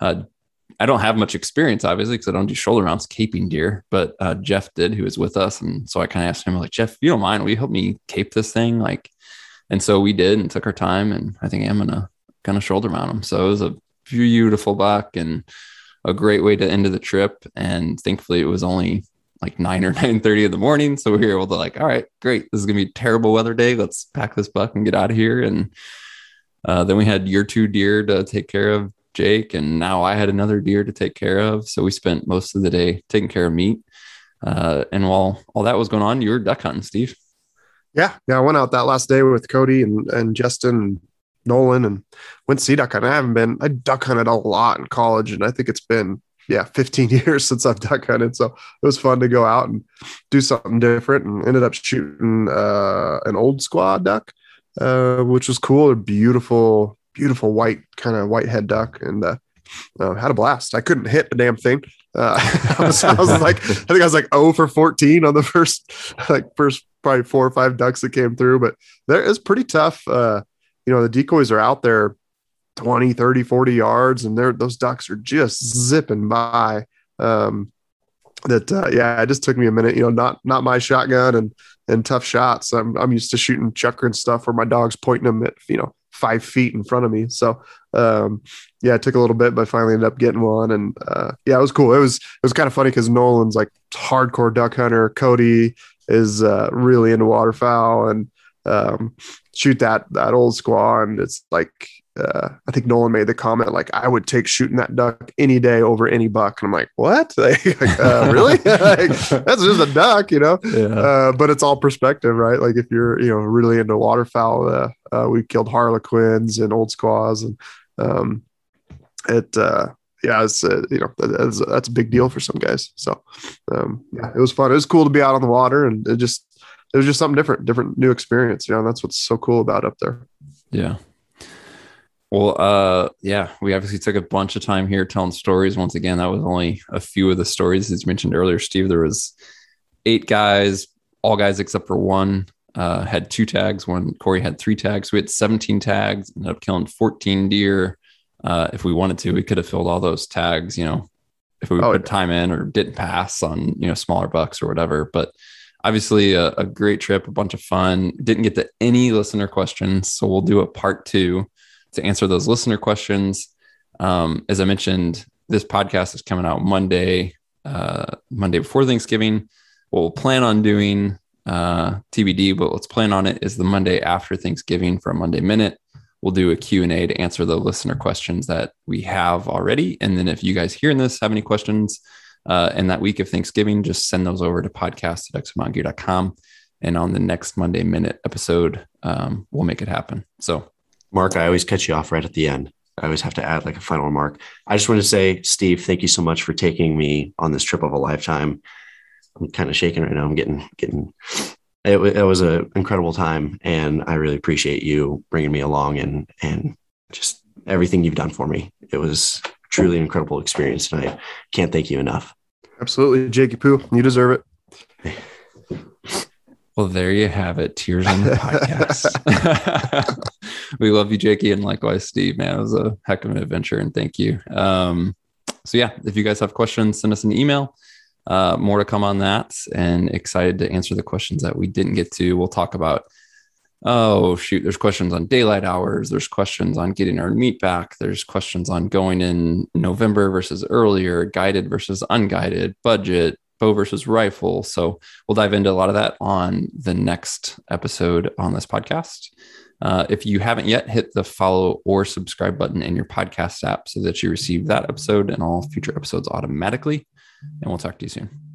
uh, I don't have much experience, obviously, because I don't do shoulder mounts caping deer, but uh, Jeff did, who was with us. And so I kind of asked him, like, Jeff, you don't mind, will you help me cape this thing? Like, and so we did and took our time. And I think I'm gonna kind of shoulder mount him. So it was a beautiful buck and a great way to end of the trip. And thankfully it was only like 9 or [LAUGHS] nine thirty in the morning. So we were able to like, all right, great. This is gonna be terrible weather day. Let's pack this buck and get out of here. And uh, then we had your two deer to take care of Jake, and now I had another deer to take care of. So we spent most of the day taking care of meat. Uh, and while all that was going on, you were duck hunting, Steve. Yeah, yeah. I went out that last day with Cody and and Justin and Nolan and went sea duck hunting. I haven't been. I duck hunted a lot in college, and I think it's been yeah 15 [LAUGHS] years since I've duck hunted. So it was fun to go out and do something different, and ended up shooting uh, an old squaw duck, uh, which was cool. They're beautiful, beautiful white kind of white head duck, and uh, uh, had a blast. I couldn't hit a damn thing. Uh, [LAUGHS] I, was, I was like, I think I was like 0 for 14 on the [LAUGHS] first, like first probably four or five ducks that came through, but there is pretty tough. Uh, you know, the decoys are out there 20, 30, 40 yards and they're, those ducks are just zipping by. Um, that, uh, yeah, it just took me a minute, you know, not, not my shotgun and, and tough shots. I'm, I'm used to shooting chukar and stuff where my dog's pointing them at, you know, five feet in front of me. So, um, yeah, it took a little bit, but I finally ended up getting one. And uh, yeah, it was cool. It was it was kind of funny because Nolan's like hardcore duck hunter. Cody is uh, really into waterfowl and um, shoot that that old squaw. And it's like uh, I think Nolan made the comment like I would take shooting that duck any day over any buck. And I'm like, what? [LAUGHS] Like, uh, really? [LAUGHS] like, that's just a duck, you know. Yeah. Uh, but it's all perspective, right? Like if you're, you know, really into waterfowl, uh, uh, we killed harlequins and old squaws, and um, it, uh, yeah, it's uh, you know that's, that's a big deal for some guys. So um, yeah, it was fun. It was cool to be out on the water, and it just it was just something different, different new experience. You know, that's what's so cool about up there. Yeah. Well, uh, yeah, we obviously took a bunch of time here telling stories. Once again, that was only a few of the stories as you mentioned earlier, Steve. There was eight guys, all guys except for one uh, had two tags. One Corey had three tags. We had 17 tags. Ended up killing 14 deer. Uh, if we wanted to, we could have filled all those tags. You know, if we Oh, put yeah. time in or didn't pass on you know smaller bucks or whatever. But obviously, a, a great trip, a bunch of fun. Didn't get to any listener questions, so we'll do a part two to answer those listener questions. Um, as I mentioned, this podcast is coming out Monday, uh, Monday before Thanksgiving. What we'll plan on doing, uh, TBD, but let's plan on it is the Monday after Thanksgiving for a Monday minute. We'll do a Q&A to answer the listener questions that we have already. And then if you guys hearing this have any questions uh, in that week of Thanksgiving, just send those over to podcast at exomtngear.com. And on the next Monday minute episode, um, we'll make it happen. So Mark, I always cut you off right at the end. I always have to add like a final remark. I just want to say, Steve, thank you so much for taking me on this trip of a lifetime. I'm kind of shaking right now. I'm getting getting. It, it was an incredible time, and I really appreciate you bringing me along and and just everything you've done for me. It was truly an incredible experience, and I can't thank you enough. Absolutely, Jakey Poo, you deserve it. Well, there you have it. Tears on the podcast. [LAUGHS] [LAUGHS] we love you, Jakey, and likewise, Steve. Man, it was a heck of an adventure, and thank you. Um, so yeah, if you guys have questions, send us an email. Uh, more to come on that, and excited to answer the questions that we didn't get to. We'll talk about. Oh shoot, there's questions on daylight hours. There's questions on getting our meat back. There's questions on going in November versus earlier, guided versus unguided, budget, bow versus rifle. So we'll dive into a lot of that on the next episode on this podcast. Uh, if you haven't yet, hit the follow or subscribe button in your podcast app so that you receive that episode and all future episodes automatically. And we'll talk to you soon.